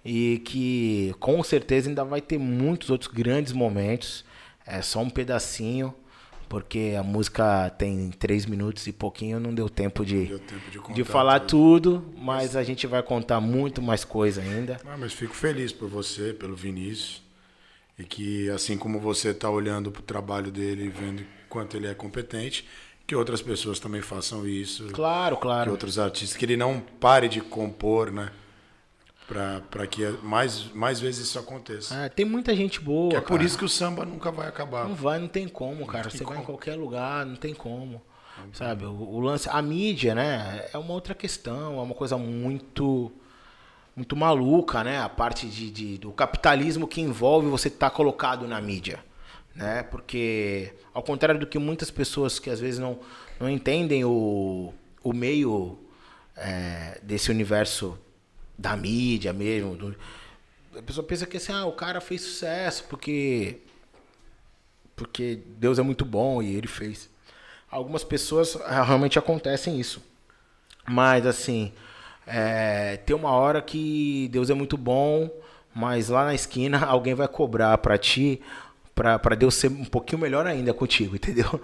e que com certeza ainda vai ter muitos outros grandes momentos. É só um pedacinho, porque a música tem três minutos e pouquinho, não deu tempo de, Deu tempo de de falar tudo. tudo, mas a gente vai contar muito mais coisa ainda. Ah, mas fico feliz por você, pelo Vinícius. E que, assim como você está olhando para o trabalho dele e vendo quanto ele é competente, que outras pessoas também façam isso. Claro, Que claro. outros artistas, que ele não pare de compor, né? Para que mais, mais vezes isso aconteça. É, tem muita gente boa. que é por cara. isso que o samba nunca vai acabar. Não vai, não tem como, cara. tem Você vai em como. qualquer lugar, não tem como. Sabe, o, o lance, a mídia, né, é uma outra questão, é uma coisa muito muito maluca, né? A parte de, de- do capitalismo que envolve você estar colocado na mídia, né? Porque ao contrário do que muitas pessoas que às vezes não, não entendem o, o meio é, desse universo da mídia mesmo, do- a pessoa pensa que assim, ah, o cara fez sucesso porque porque Deus é muito bom e ele fez. Algumas pessoas ah, realmente acontecem isso. Mas assim, é, tem uma hora que Deus é muito bom, mas lá na esquina alguém vai cobrar pra ti, pra Deus ser um pouquinho melhor ainda contigo, entendeu?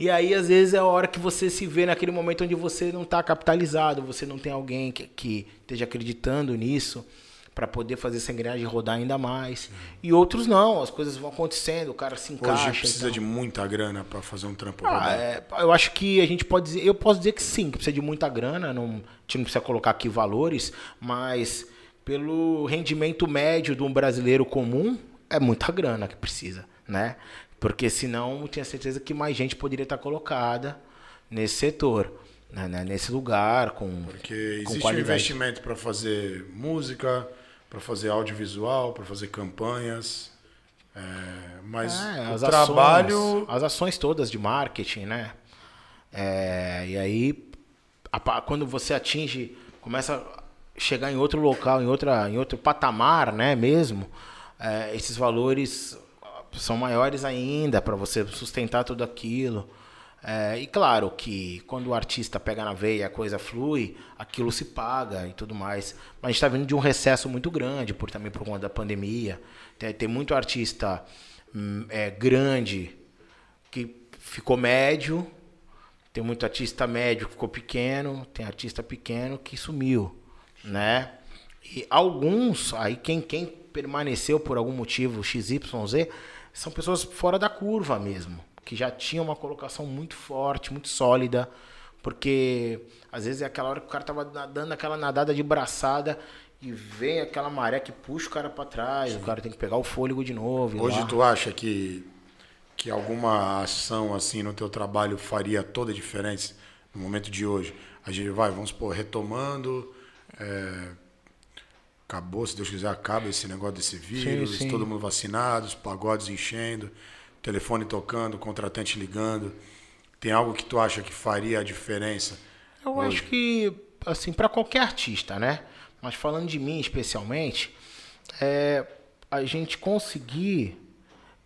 E aí, às vezes, é a hora que você se vê naquele momento onde você não tá capitalizado, você não tem alguém que, que esteja acreditando nisso pra poder fazer essa engrenagem rodar ainda mais. E outros não, as coisas vão acontecendo, o cara se encaixa. Hoje precisa então. de muita grana para fazer um trampo Ah, rodar. é, eu acho que a gente pode dizer, eu posso dizer que sim, que precisa de muita grana, não, a gente não precisa colocar aqui valores, mas pelo rendimento médio de um brasileiro comum, é muita grana que precisa, né? Porque senão eu tinha certeza que mais gente poderia estar colocada nesse setor, né, né, nesse lugar, com, Porque com existe um qualidade. investimento para fazer música, para fazer audiovisual, para fazer campanhas. é, mas É, o trabalho. Ações, as ações todas de marketing, né? É, e aí, a quando você atinge, começa a chegar em outro local, em, outra, em outro patamar, né? Mesmo, é, esses valores são maiores ainda para você sustentar tudo aquilo. É, e claro que quando o artista pega na veia, a coisa flui, aquilo se paga e tudo mais. Mas a gente está vindo de um recesso muito grande, por também por conta da pandemia. Tem, tem muito artista hum, é, grande que ficou médio, tem muito artista médio que ficou pequeno, tem artista pequeno que sumiu, né? E alguns, aí quem, quem permaneceu por algum motivo XYZ, são pessoas fora da curva mesmo, que já tinham uma colocação muito forte, muito sólida, porque às vezes é aquela hora que o cara tava dando aquela nadada de braçada e vem aquela maré que puxa o cara para trás, Sim. o cara tem que pegar o fôlego de novo. Hoje lá. tu acha que, que alguma ação assim no teu trabalho faria toda a diferença no momento de hoje? A gente vai, vamos supor, retomando. É, acabou, se Deus quiser, acaba esse negócio desse vírus, sim, sim. todo mundo vacinado, os pagodes enchendo, telefone tocando, contratante ligando. Tem algo que tu acha que faria a diferença? Eu hoje? acho que, assim, para qualquer artista, né? mas falando de mim especialmente, é a gente conseguir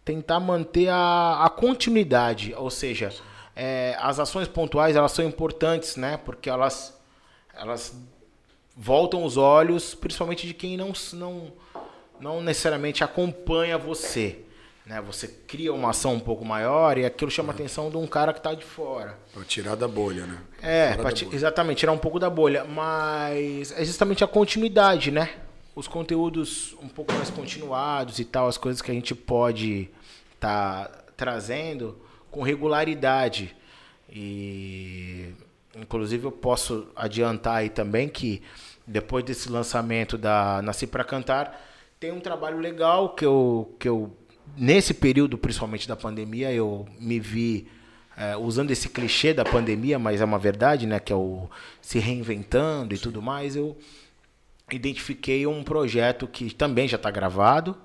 tentar manter a, a continuidade, ou seja, é, as ações pontuais elas são importantes, né? Porque elas elas voltam os olhos, principalmente de quem não não não necessariamente acompanha você. Né? Você cria uma ação um pouco maior e aquilo chama a atenção de um cara que está de fora. Para tirar da bolha, né? É, bolha. exatamente, tirar um pouco da bolha. Mas é justamente a continuidade, né? Os conteúdos um pouco mais continuados e tal, as coisas que a gente pode estar tá trazendo com regularidade. E inclusive eu posso adiantar aí também que depois desse lançamento da Nasci para Cantar, tem um trabalho legal que eu, que eu nesse período, principalmente da pandemia, eu me vi é, usando esse clichê da pandemia, mas é uma verdade, né? Que é o se reinventando e tudo mais. Eu identifiquei um projeto que também já está gravado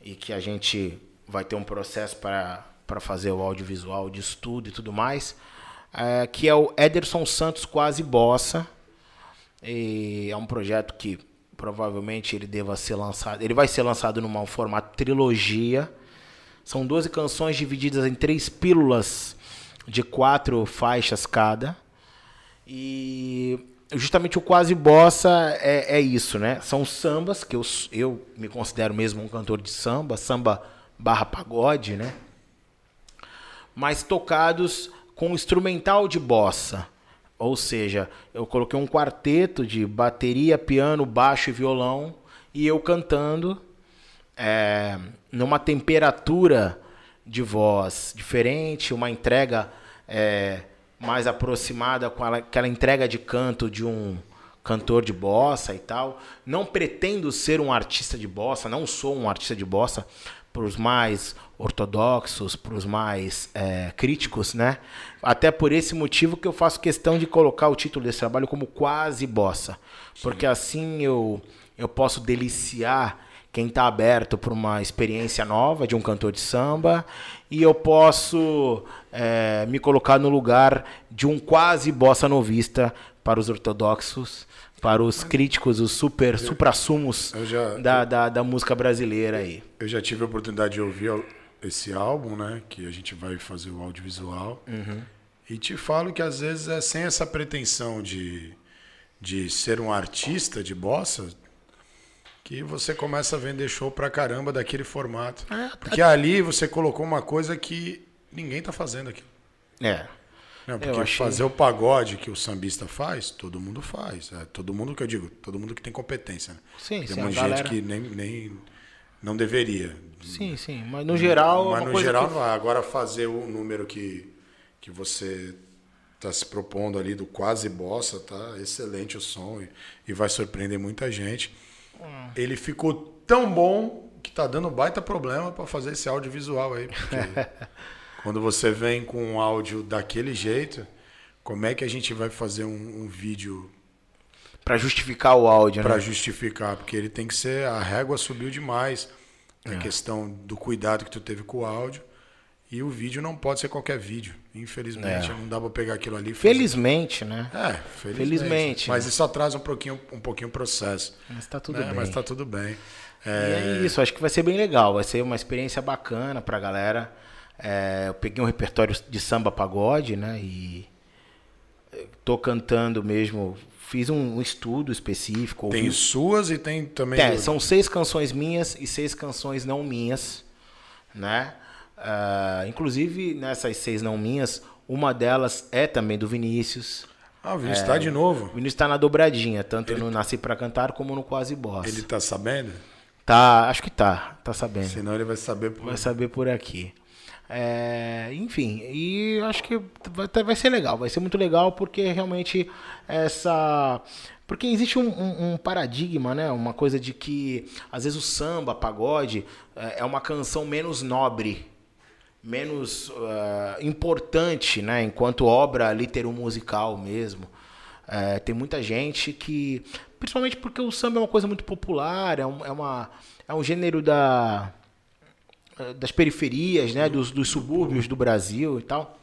e que a gente vai ter um processo para fazer o audiovisual de estudo e tudo mais, é, que é o Ederson Santos Quase Bossa. E é um projeto que provavelmente ele deva ser lançado. Ele vai ser lançado numa formato trilogia. São 12 canções divididas em três pílulas de quatro faixas cada. E justamente o quase bossa é, é isso, né? São sambas, que eu, eu me considero mesmo um cantor de samba, samba barra pagode, né? Mas tocados com instrumental de bossa. Ou seja, eu coloquei um quarteto de bateria, piano, baixo e violão e eu cantando é, numa temperatura de voz diferente, uma entrega é, mais aproximada com aquela entrega de canto de um cantor de bossa e tal. Não pretendo ser um artista de bossa, não sou um artista de bossa para os mais ortodoxos, para os mais é, críticos, né? Até por esse motivo que eu faço questão de colocar o título desse trabalho como quase bossa, Sim. porque assim eu eu posso deliciar quem está aberto para uma experiência nova de um cantor de samba e eu posso é, me colocar no lugar de um quase bossa novista para os ortodoxos, para os críticos, os super supra-sumos da, da, da música brasileira aí. Eu já tive a oportunidade de ouvir esse álbum, né? Que a gente vai fazer o audiovisual. Uhum. E te falo que às vezes é sem essa pretensão de, de ser um artista de bossa que você começa a vender show pra caramba daquele formato. É, Porque ali você colocou uma coisa que ninguém tá fazendo aqui. É. Não, porque achei... fazer o pagode que o sambista faz, todo mundo faz. É, todo mundo que eu digo, todo mundo que tem competência. Né? Sim, tem sim, uma gente galera... que nem, nem não deveria. Sim, sim. Mas no geral. Mas no geral que... não vai. Agora fazer o número que, que você está se propondo ali do quase bossa, tá excelente o som e, e vai surpreender muita gente. Hum. Ele ficou tão bom que tá dando baita problema para fazer esse audiovisual aí. Porque quando você vem com um áudio daquele jeito, como é que a gente vai fazer um, um vídeo para justificar o áudio, né? Para justificar, porque ele tem que ser. A régua subiu demais. A é. questão do cuidado que tu teve com o áudio. E o vídeo não pode ser qualquer vídeo. Infelizmente, é. não dá para pegar aquilo ali. Felizmente, né? É, felizmente. felizmente Mas né? isso atrasa um pouquinho, um pouquinho o processo. Mas tá tudo né? bem. Mas tá tudo bem. É... é isso, acho que vai ser bem legal. Vai ser uma experiência bacana pra galera. É, eu peguei um repertório de samba pagode, né? E tô cantando mesmo fiz um, estudo específico. Tem ouvi... suas e tem também. É, são seis canções minhas e seis canções não minhas, né? Uh, inclusive nessas seis não minhas, uma delas é também do Vinícius. Ah, o Vinícius está é, de novo. O Vinícius está na dobradinha, tanto ele... no Nasci para Cantar como no Quase Boss. Ele está sabendo? Tá, acho que tá, tá sabendo. Senão ele vai saber por... Vai saber por aqui. É, enfim, e acho que vai, vai ser legal, vai ser muito legal porque realmente essa. Porque existe um, um, um paradigma, né? Uma coisa de que às vezes o samba, pagode, é, é uma canção menos nobre, menos uh, importante, né? Enquanto obra litero-musical mesmo. É, tem muita gente que. Principalmente porque o samba é uma coisa muito popular, é, um, é, uma, é um gênero da das periferias, né, dos, dos subúrbios do Brasil e tal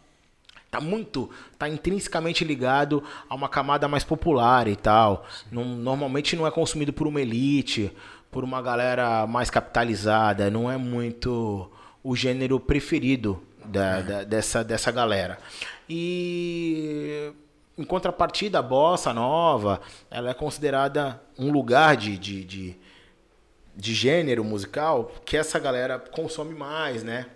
tá muito, tá intrinsecamente ligado a uma camada mais popular e tal. Não, normalmente não é consumido por uma elite, por uma galera mais capitalizada, não é muito o gênero preferido da, é. da, dessa, dessa galera. E em contrapartida, a bossa nova, ela é considerada um lugar de, de, de de gênero musical que essa galera consome mais, né?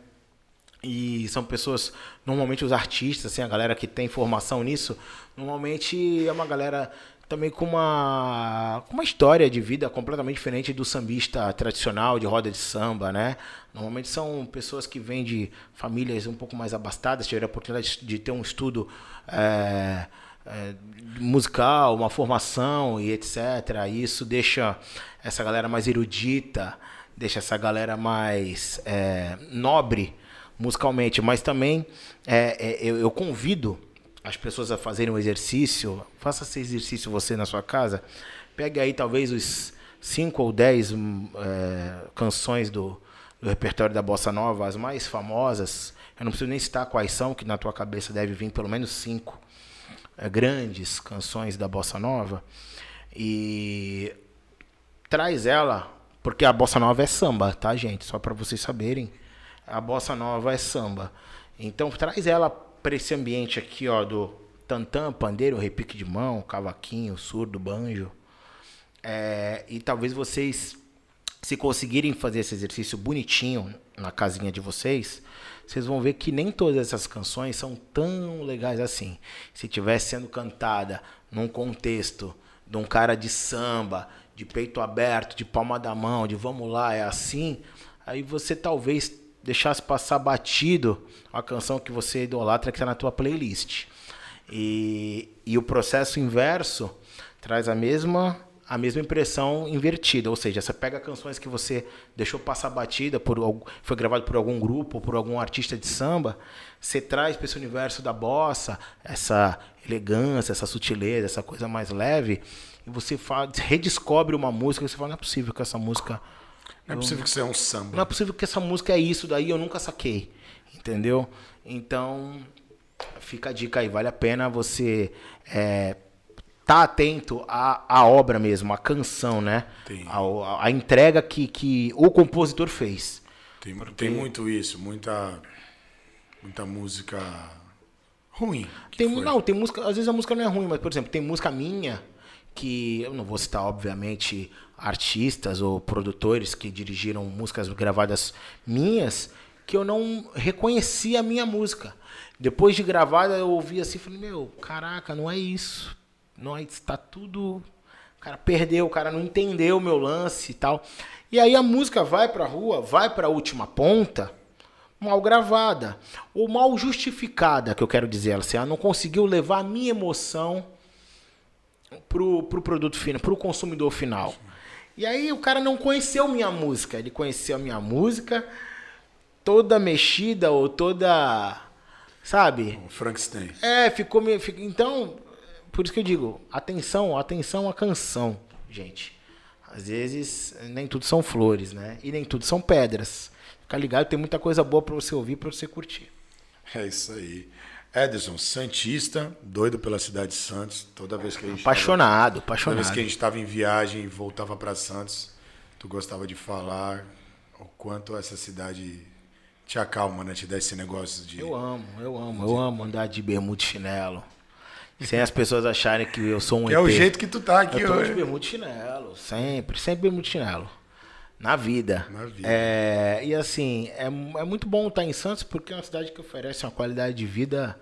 E são pessoas, normalmente os artistas, assim, a galera que tem formação nisso, normalmente é uma galera também com uma, com uma história de vida completamente diferente do sambista tradicional de roda de samba, né? Normalmente são pessoas que vêm de famílias um pouco mais abastadas, tiveram a oportunidade de ter um estudo é, é, musical, uma formação e etc. Isso deixa essa galera mais erudita, deixa essa galera mais é, nobre musicalmente, mas também é, é, eu, eu, convido as pessoas a fazerem um exercício. Faça esse exercício você na sua casa. Pegue aí talvez os cinco ou dez hum, é, canções do, do repertório da bossa nova, as mais famosas. Eu não preciso nem citar quais são, que na tua cabeça deve vir pelo menos cinco grandes canções da bossa nova e traz ela, porque a bossa nova é samba, tá, gente? Só para vocês saberem, a bossa nova é samba. Então traz ela para esse ambiente aqui, ó, do tantã, pandeiro, repique de mão, cavaquinho, surdo, banjo. É, e talvez vocês, se conseguirem fazer esse exercício bonitinho na casinha de vocês, vocês vão ver que nem todas essas canções são tão legais assim. Se tivesse sendo cantada num contexto de um cara de samba, de peito aberto, de palma da mão, de vamos lá, é assim, aí você talvez deixasse passar batido a canção que você idolatra que está na tua playlist. E, e o processo inverso traz a mesma a mesma impressão invertida, ou seja, você pega canções que você deixou passar batida, por, foi gravado por algum grupo, por algum artista de samba, você traz para esse universo da bossa essa elegância, essa sutileza, essa coisa mais leve, e você fala, redescobre uma música e você fala, não é possível que essa música... Não é possível que isso é um samba. Não é possível que essa música é isso, daí eu nunca saquei, entendeu? Então, fica a dica aí, vale a pena você... É, tá atento à, à obra mesmo, à canção, né? A, a, entrega que, que o compositor fez. Tem, Porque... tem muito isso, muita, muita música ruim. Tem, não, tem música. Às vezes a música não é ruim, mas, por exemplo, tem música minha que eu não vou citar, obviamente, artistas ou produtores que dirigiram músicas gravadas minhas, que eu não reconhecia a minha música. Depois de gravada, eu ouvi assim e falei, meu, caraca, não é isso nós está tudo. O cara perdeu, o cara não entendeu o meu lance e tal. E aí a música vai pra rua, vai pra última ponta, mal gravada. Ou mal justificada, que eu quero dizer. Assim, ela não conseguiu levar a minha emoção pro, pro produto final, pro consumidor final. E aí o cara não conheceu minha música. Ele conheceu a minha música toda mexida ou toda. Sabe? O Frankenstein. É, ficou meio. Então, por isso que eu digo, atenção, atenção à canção, gente. Às vezes, nem tudo são flores, né? E nem tudo são pedras. Fica ligado, tem muita coisa boa para você ouvir, para você curtir. É isso aí. Edson, Santista, doido pela cidade de Santos. Toda vez que a gente. Apaixonado, tava, apaixonado. Toda vez que a gente estava em viagem e voltava para Santos, tu gostava de falar o quanto essa cidade te acalma, né? Te dá esse negócio de. Eu amo, eu amo, eu amo andar de bermuda e chinelo. Sem as pessoas acharem que eu sou um É o jeito que tu tá aqui eu tô hoje. de bermuda chinelo, sempre, sempre bermuda chinelo. Na vida. Na vida. É, e assim, é, é muito bom estar em Santos porque é uma cidade que oferece uma qualidade de vida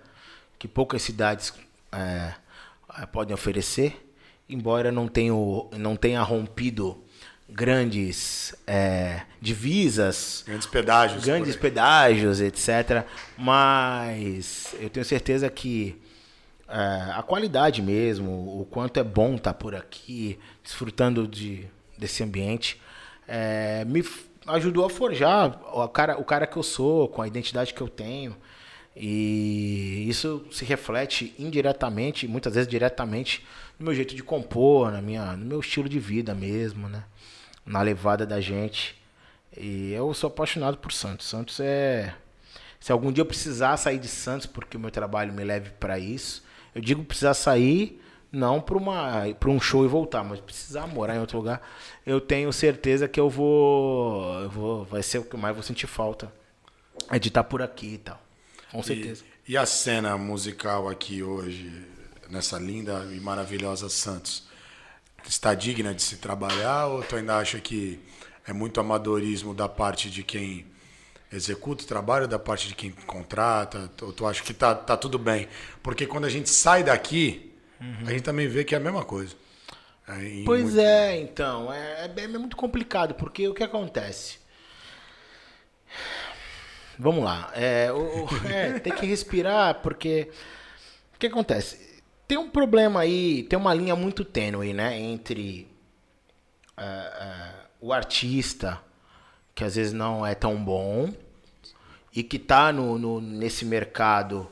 que poucas cidades é, é podem oferecer. Embora não tenha, não tenha rompido grandes é, divisas, Grandes pedágios. grandes pedágios, etc. Mas eu tenho certeza que é, a qualidade mesmo, o quanto é bom estar por aqui, desfrutando de, desse ambiente, é, me ajudou a forjar o cara, o cara que eu sou, com a identidade que eu tenho. E isso se reflete indiretamente, muitas vezes diretamente, no meu jeito de compor, na minha, no meu estilo de vida mesmo, né? Na levada da gente. E eu sou apaixonado por Santos. Santos é. Se algum dia eu precisar sair de Santos, porque o meu trabalho me leve para isso, eu digo precisar sair não para um show e voltar, mas precisar morar em outro lugar, eu tenho certeza que eu vou, eu vou vai ser o que eu mais vou sentir falta é de estar por aqui e tal. Com certeza. E, e a cena musical aqui hoje, nessa linda e maravilhosa Santos, está digna de se trabalhar ou tu ainda acha que é muito amadorismo da parte de quem executa o trabalho, da parte de quem contrata? Ou tu acha que tá, tá tudo bem? Porque quando a gente sai daqui, a gente também vê que é a mesma coisa. É, Pois muito- é, então, é, é é muito complicado, porque o que acontece? Vamos lá, é, o- é, tem que respirar, porque o que acontece? Tem um problema aí, tem uma linha muito tênue, né, entre é, é, o artista, que às vezes não é tão bom, e que está no, no- nesse mercado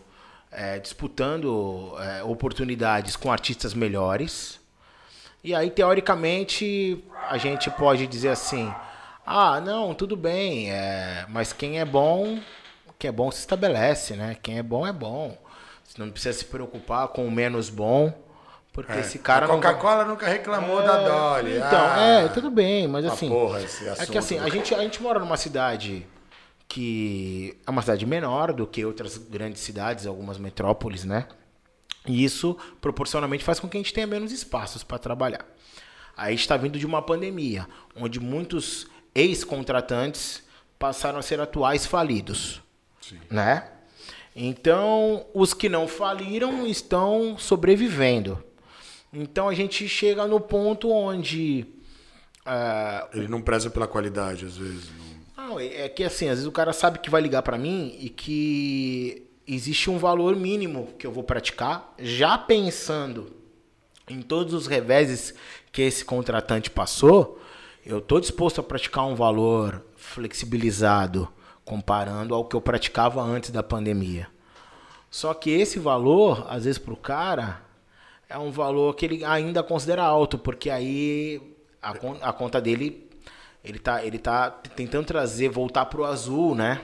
é, disputando é, oportunidades com artistas melhores. E aí, teoricamente, a gente pode dizer assim: ah, não, tudo bem, é, mas quem é bom, quem é bom se estabelece, né? Quem é bom é bom. Você não precisa se preocupar com o menos bom, porque É, esse cara a não Coca-Cola nunca reclamou da Dolly. então, Ah, é, tudo bem, mas uma assim. porra esse é assunto que assim, a gente, a gente mora numa cidade que é uma cidade menor do que outras grandes cidades, algumas metrópoles, né? E isso proporcionalmente faz com que a gente tenha menos espaços para trabalhar. Aí está vindo de uma pandemia, onde muitos ex-contratantes passaram a ser atuais falidos, né? Então, os que não faliram estão sobrevivendo. Então a gente chega no ponto onde ah, Ele não preza pela qualidade, às vezes. não- não, é é que assim, às vezes o cara sabe que vai ligar pra mim e que existe um valor mínimo que eu vou praticar, já pensando em todos os reveses que esse contratante passou, eu tô disposto a praticar um valor flexibilizado comparando ao que eu praticava antes da pandemia. Só que esse valor, às vezes pro cara, é um valor que ele ainda considera alto, porque aí a, a conta dele, ele tá, ele tá tentando trazer, voltar pro azul, né?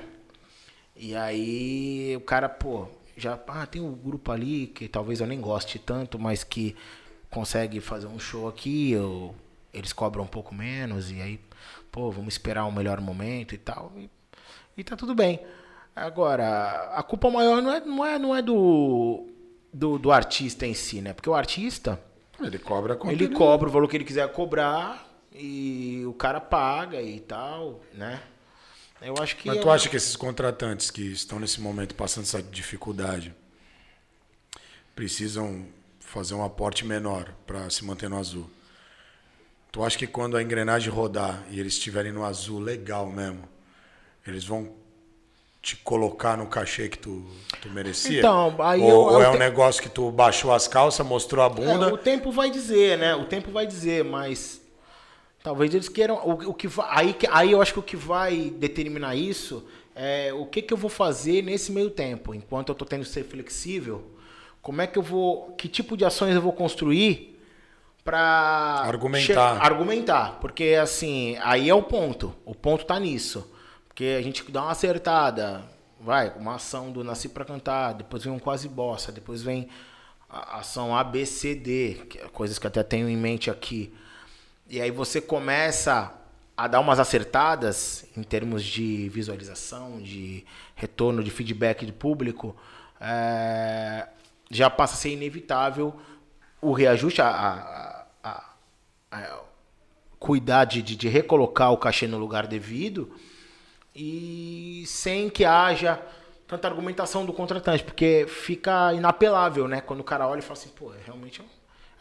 E aí o cara, pô, já ah, tem um grupo ali que talvez eu nem goste tanto, mas que consegue fazer um show aqui, ou eles cobram um pouco menos, e aí, pô, vamos esperar um melhor momento e tal. E, e tá tudo bem. Agora, a culpa maior não é, não é, não é do, do, do artista em si, né? Porque o artista, Ele cobra quanto ele cobra o valor que ele quiser cobrar e o cara paga e tal, né? Eu acho que. Mas é tu um- acha que esses contratantes que estão nesse momento passando essa dificuldade precisam fazer um aporte menor para se manter no azul? Tu acha que quando a engrenagem rodar e eles estiverem no azul legal mesmo, eles vão te colocar no cachê que tu, tu merecia? Então, aí ou, eu- ou eu é um te- negócio que tu baixou as calças, mostrou a É, bunda? o tempo vai dizer, né? O tempo vai dizer, mas talvez eles queiram. O, o que vai, aí, aí eu acho que o que vai determinar isso é o que, que eu vou fazer nesse meio tempo, enquanto eu tô tendo que ser flexível. Como é que eu vou. Que tipo de ações eu vou construir para Argumentar. argumentar, porque assim, aí é o ponto. O ponto tá nisso. Porque a gente dá uma acertada, vai, uma ação do Nasci pra Cantar, depois vem um quase bossa, depois vem a ação A, B, C, D, que é coisas que até tenho em mente aqui. E aí você começa a dar umas acertadas em termos de visualização, de retorno, de feedback do público, é, já passa a ser inevitável o reajuste, a, a- a- a- cuidar de, de, de recolocar o cachê no lugar devido e sem que haja tanta argumentação do contratante, porque fica inapelável, né? Quando o cara olha e fala assim, pô, realmente Eu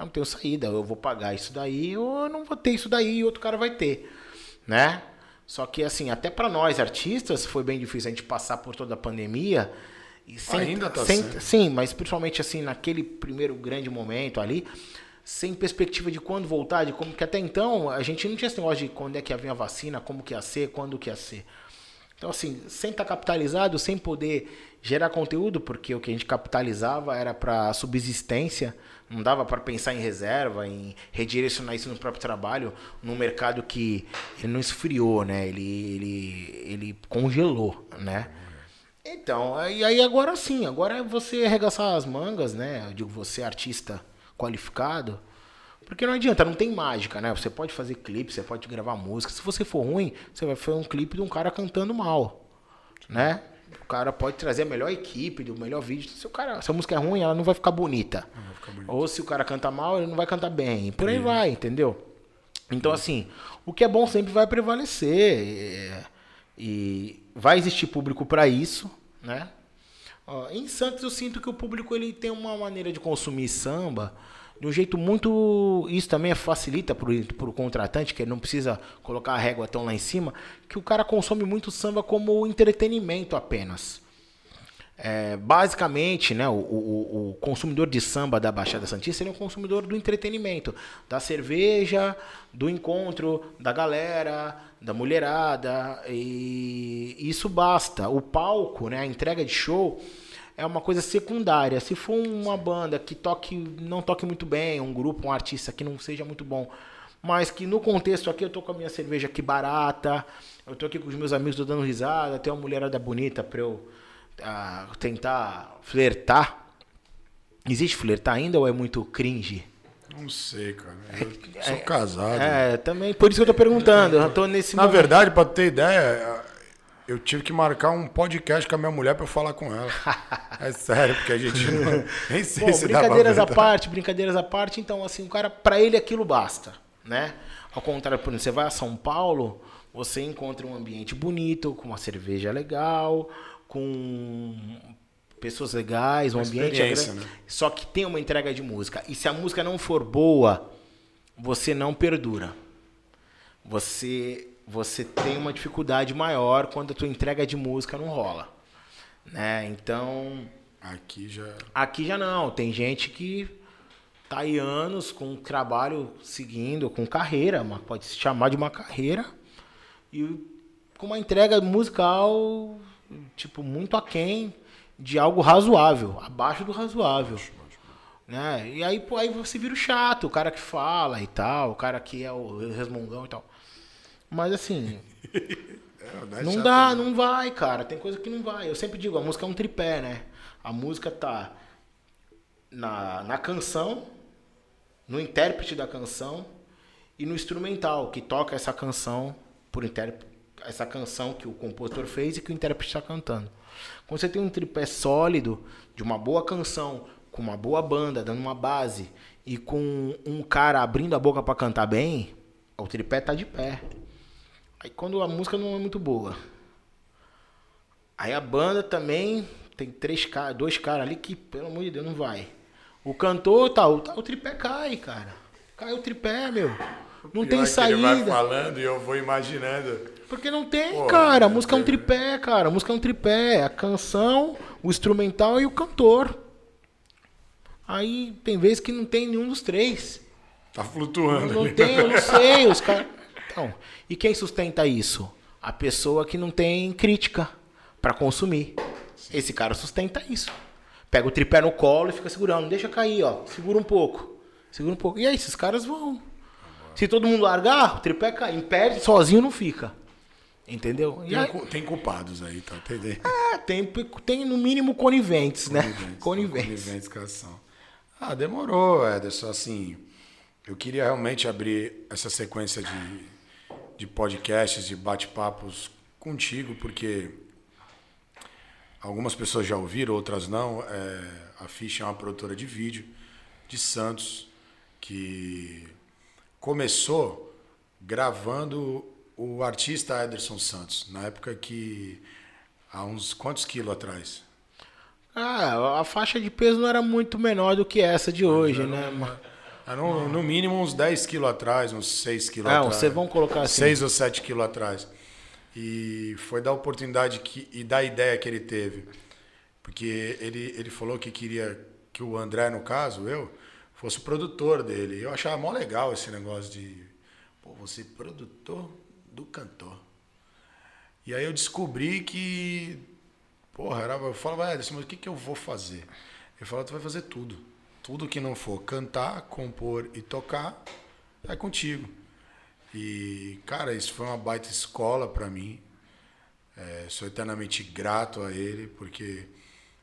não tenho saída, eu vou pagar isso daí, ou eu não vou ter isso daí e outro cara vai ter, né? Só que assim, até para nós artistas foi bem difícil a gente passar por toda a pandemia. E sem, Ainda tá sem- sendo. Sim, mas principalmente assim, naquele primeiro grande momento ali, sem perspectiva de quando voltar, de como que até então a gente não tinha esse negócio de quando é que ia vir a vacina, como que ia ser, quando que ia ser. Então, assim, sem estar capitalizado, sem poder gerar conteúdo, porque o que a gente capitalizava era para subsistência, não dava para pensar em reserva, em redirecionar isso no próprio trabalho, num mercado que ele não esfriou, né? Ele, ele, ele congelou, né? Então, e aí agora sim, agora é você arregaçar as mangas, né? Eu digo, você artista qualificado, porque não adianta, não tem mágica, né? Você pode fazer clipe, você pode gravar música. Se você for ruim, você vai fazer um clipe de um cara cantando mal, né? O cara pode trazer a melhor equipe, o melhor vídeo. Se, o cara, se a música é ruim, ela não vai ficar bonita. Ou se o cara canta mal, ele não vai cantar bem. E por aí vai, entendeu? Então, assim, o que é bom sempre vai prevalecer. é, E vai existir público para isso, né? Ó, em Santos eu sinto que o público ele tem uma maneira de consumir samba de um jeito muito. Isso também facilita para o contratante, que ele não precisa colocar a régua tão lá em cima, que o cara consome muito samba como entretenimento apenas. É, basicamente, né, o, o- o consumidor de samba da Baixada Santista ele é um consumidor do entretenimento, da cerveja, do encontro, da galera, da mulherada, e isso basta. O palco, né, a entrega de show é uma coisa secundária. Se for uma banda que toque, não toque muito bem, um grupo, um artista que não seja muito bom, mas que no contexto aqui eu tô com a minha cerveja aqui barata, eu tô aqui com os meus amigos, tô dando risada, tem uma mulherada bonita pra eu ah, tentar flertar. Existe flertar ainda ou é muito cringe? Não sei, cara. Eu sou casado. É, também, por isso que eu tô perguntando. Eu tô nesse Na momento. verdade, pra ter ideia, eu tive que marcar um podcast com a minha mulher pra eu falar com ela. É sério, porque a gente não, nem sei Bom, se brincadeiras à parte, brincadeiras à parte, então assim, o cara, pra ele aquilo basta, né? Ao contrário, por exemplo, você vai a São Paulo, você encontra um ambiente bonito, com uma cerveja legal, com pessoas legais, um Uma ambiente agra- né? só que tem uma entrega de música. E se a música não for boa, você não perdura. Você você tem uma dificuldade maior quando a tua entrega de música não rola, né? Então, Aqui já. Aqui já não, tem gente que tá aí anos com trabalho seguindo, com carreira, mas pode se chamar de uma carreira, e com uma entrega musical, tipo, muito aquém de algo razoável, abaixo do razoável. Né? E aí, pô, aí você vira o chato, o cara que fala e tal, o cara que é o resmungão e tal. Mas assim, é não chato, dá, né? não vai, cara. Tem coisa que não vai. Eu sempre digo, a música é um tripé, né? A música tá na, na canção, no intérprete da canção e no instrumental, que toca essa canção por intérprete, essa canção que o compositor fez e que o intérprete está cantando. Quando você tem um tripé sólido de uma boa canção, com uma boa banda, dando uma base, e com um cara abrindo a boca para cantar bem, o tripé tá de pé. Aí quando a música não é muito boa. Aí a banda também tem três caras, dois caras ali que, pelo amor de Deus, não vai. O cantor, tá, o, tá, o tripé cai, cara. Cai o tripé, meu. Não tem que Ele vai saída. falando e eu vou imaginando. Porque não tem, Pô, cara. A música é um tripé, cara. A música é um tripé. A canção, o instrumental e o cantor. Aí tem vezes que não tem nenhum dos três. Tá flutuando. Não ali. tem, eu não sei. Os caras. Então, e quem sustenta isso? A pessoa que não tem crítica pra consumir. Esse cara sustenta isso. Pega o tripé no colo e fica segurando. Deixa cair, ó. Segura um pouco. Segura um pouco. E aí, esses caras vão. Se todo mundo largar, o tripé cai. Impede, sozinho não fica. Entendeu? Tem, aí, tem culpados aí, tá entendendo? é, tem, tem no mínimo coniventes, né? Coniventes. Coniventes com a ação. Ah, demorou, Ederson. Assim, eu queria realmente abrir essa sequência de, de podcasts, de bate-papos contigo, porque algumas pessoas já ouviram, outras não. É, a Ficha é uma produtora de vídeo de Santos que começou gravando o artista Ederson Santos, na época que. Há uns quantos quilos atrás? Ah, a faixa de peso não era muito menor do que essa de hoje, né? Ah, No, no mínimo uns 10 quilos atrás, uns 6 quilos Não, atrás. vocês vão colocar assim. 6 ou 7 quilos atrás. E foi da oportunidade que, e da ideia que ele teve. Porque ele, ele falou que queria que o André, no caso, eu, fosse o produtor dele. Eu achava mó legal esse negócio de, pô, você é produtor do cantor. E aí eu descobri que, porra, era, eu falava, Edson, mas o que, que eu vou fazer? Ele falou, tu vai fazer tudo. Tudo que não for cantar, compor e tocar, é contigo. E, cara, isso foi uma baita escola para mim. É, sou eternamente grato a ele, porque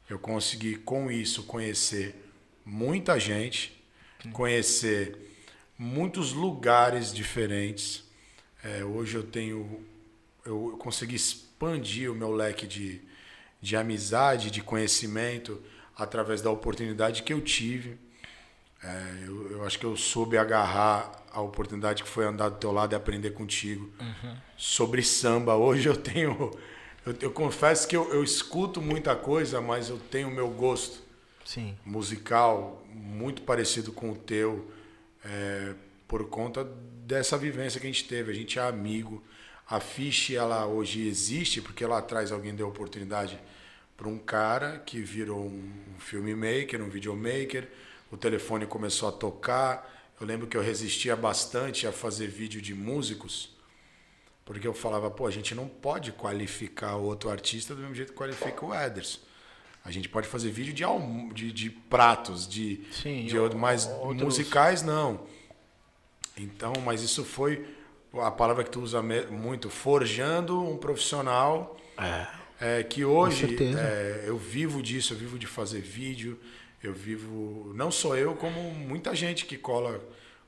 eu consegui, com isso, conhecer muita gente, conhecer muitos lugares diferentes. É, hoje eu tenho. Eu, eu consegui expandir o meu leque de, de amizade, de conhecimento, através da oportunidade que eu tive. É, eu, eu acho que eu soube agarrar a oportunidade que foi andar do teu lado e aprender contigo sobre samba. Hoje eu tenho. Eu, eu confesso que eu, eu escuto muita coisa, mas eu tenho meu gosto Sim. musical muito parecido com o teu, é, por conta dessa vivência que a gente teve. A gente é amigo. A Fiche, ela hoje existe porque lá atrás alguém deu oportunidade para um cara que virou um filmmaker, um videomaker. O telefone começou a tocar. Eu lembro que eu resistia bastante a fazer vídeo de músicos, porque eu falava, pô, a gente não pode qualificar outro artista do mesmo jeito que qualifica o Ederson. A gente pode fazer vídeo de, alm- de, de pratos, de, Sim, de mas outros- musicais não. Então, mas isso foi a palavra que tu usa muito, forjando um profissional é, que hoje é, eu vivo disso, eu vivo de fazer vídeo, eu vivo, não só eu, como muita gente que cola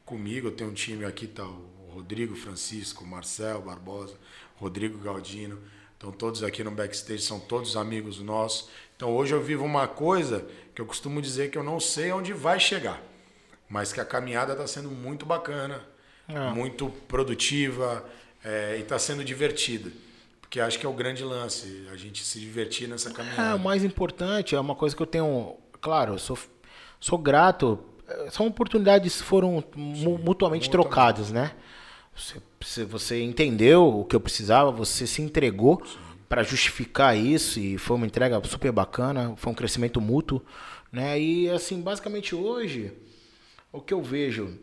comigo. Eu tenho um time aqui, tá o Rodrigo Francisco, Marcel Barbosa, Rodrigo Galdino. Estão todos aqui no backstage, são todos amigos nossos. Então hoje eu vivo uma coisa que eu costumo dizer que eu não sei onde vai chegar, mas que a caminhada está sendo muito bacana, Ah. muito produtiva é, e está sendo divertida. Porque acho que é o grande lance, a gente se divertir nessa É, caminhada. o mais importante é uma coisa que eu tenho. Claro, eu sou, sou grato. eh, São oportunidades que foram mu- mutuamente trocadas, né? Você, você- você entendeu o que eu precisava, você se entregou para justificar isso e foi uma entrega super bacana, foi um crescimento mútuo, né? E assim, basicamente hoje, o que eu vejo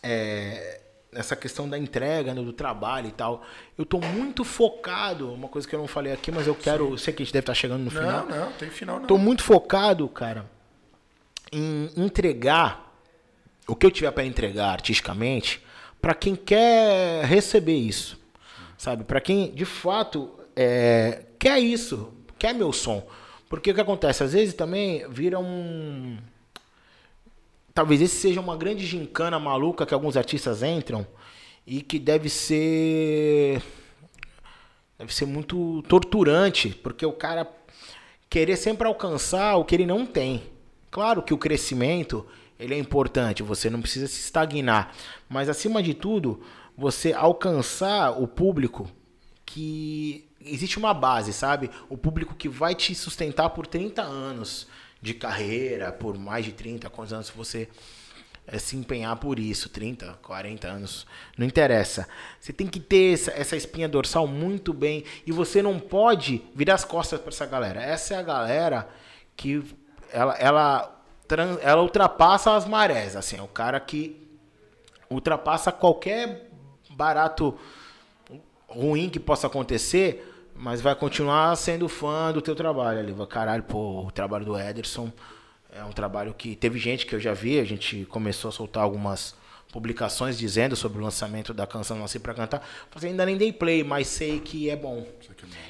é, nessa questão da entrega, né, do trabalho e tal. Eu tô muito focado, uma coisa que eu não falei aqui, mas eu quero. Eu sei que a gente deve estar chegando no final. Não, não, tem final não. Tô muito focado, cara, em entregar o que eu tiver para entregar artisticamente para quem quer receber isso, sabe? Para quem de fato é, quer isso, quer meu som. Porque o que acontece? Às vezes também vira um. Talvez esse seja uma grande gincana maluca que alguns artistas entram e que deve ser. Deve ser muito torturante, porque o cara querer sempre alcançar o que ele não tem. Claro que o crescimento ele é importante, você não precisa se estagnar, mas acima de tudo, você alcançar o público que existe uma base, sabe? O público que vai te sustentar por 30 anos de carreira, por mais de 30, quantos anos você é, se empenhar por isso, 30, 40 anos, não interessa. Você tem que ter essa, essa espinha dorsal muito bem e você não pode virar as costas para essa galera. Essa é a galera que ela, ela, tran- ela ultrapassa as marés, assim, é o cara que ultrapassa qualquer barato ruim que possa acontecer, mas vai continuar sendo fã do teu trabalho ali. Caralho, pô, o trabalho do Ederson é um trabalho que teve gente que eu já vi, a gente começou a soltar algumas publicações dizendo sobre o lançamento da canção Nasci Pra Cantar. Falei, assim, ainda nem dei play, mas sei que é bom.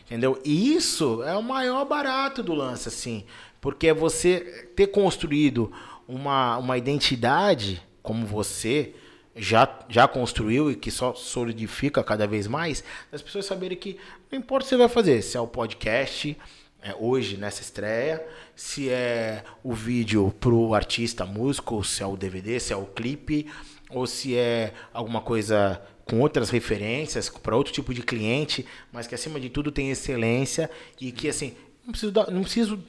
Entendeu? E isso é o maior barato do lance, assim. Porque é você ter construído uma, uma identidade como você já, já construiu e que só solidifica cada vez mais, as pessoas saberem que não importa o que você vai fazer, se é o podcast, é, hoje nessa estreia, se é o vídeo pro artista músico, se é o DVD, se é o clipe, ou se é alguma coisa com outras referências para outro tipo de cliente, mas que acima de tudo tem excelência e que assim, não preciso dar- não preciso